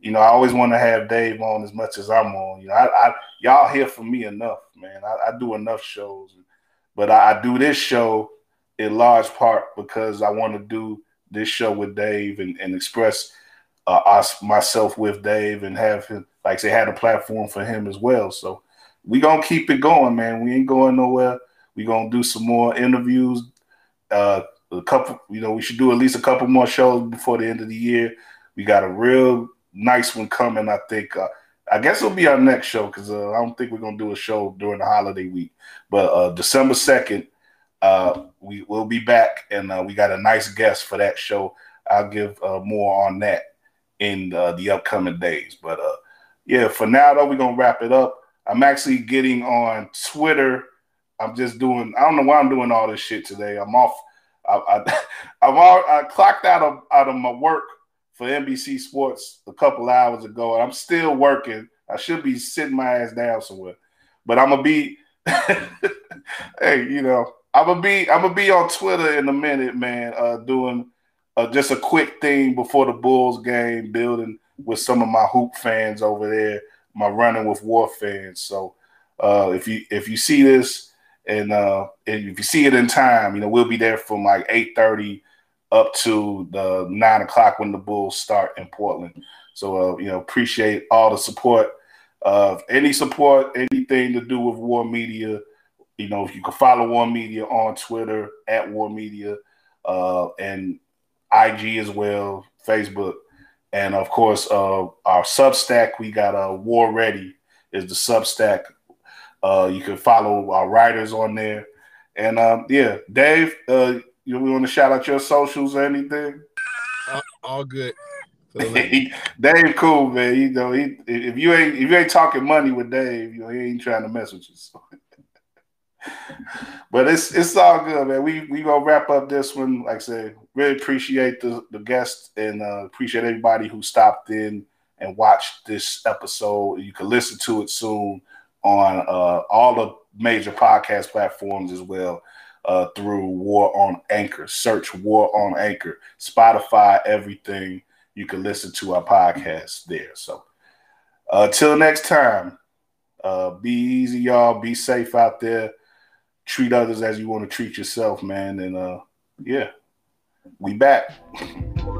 you know, I always want to have Dave on as much as I'm on. You know, I, I y'all hear from me enough, man. I, I do enough shows, but I, I, do this show in large part because I want to do this show with Dave and, and express uh, us myself with Dave and have him, like say, had a platform for him as well. So we gonna keep it going, man. We ain't going nowhere. We gonna do some more interviews. Uh, a couple, you know, we should do at least a couple more shows before the end of the year. We got a real nice one coming. I think. Uh, I guess it'll be our next show because uh, I don't think we're gonna do a show during the holiday week. But uh, December second, uh, we will be back, and uh, we got a nice guest for that show. I'll give uh, more on that in uh, the upcoming days. But yeah, for now though, we're gonna wrap it up. I'm actually getting on Twitter. I'm just doing. I don't know why I'm doing all this shit today. I'm off I, I, I've all, I clocked out of out of my work for NBC Sports a couple hours ago, and I'm still working. I should be sitting my ass down somewhere, but I'm gonna be. hey, you know, I'm gonna be I'm gonna be on Twitter in a minute, man. Uh, doing uh, just a quick thing before the Bulls game, building with some of my hoop fans over there, my running with war fans. So, uh, if you if you see this and uh, if you see it in time, you know we'll be there from like eight thirty up to the nine o'clock when the Bulls start in Portland. So uh, you know appreciate all the support. Uh, any support, anything to do with War Media, you know, if you can follow War Media on Twitter at War Media uh, and IG as well, Facebook, and of course uh, our Substack. We got a uh, War Ready is the Substack uh, you can follow our writers on there. And um, yeah, Dave, uh, you want to shout out your socials or anything? Uh, all good. Dave, cool man. You know, he, if you ain't if you ain't talking money with Dave, you know, he ain't trying to mess with you. So. but it's it's all good, man. We we gonna wrap up this one. Like I said, really appreciate the the guests and uh, appreciate everybody who stopped in and watched this episode. You can listen to it soon on uh, all the major podcast platforms as well uh, through War on Anchor. Search War on Anchor, Spotify, everything. You can listen to our podcast there. So uh, next time, uh, be easy, y'all. Be safe out there. Treat others as you want to treat yourself, man. And uh, yeah, we back.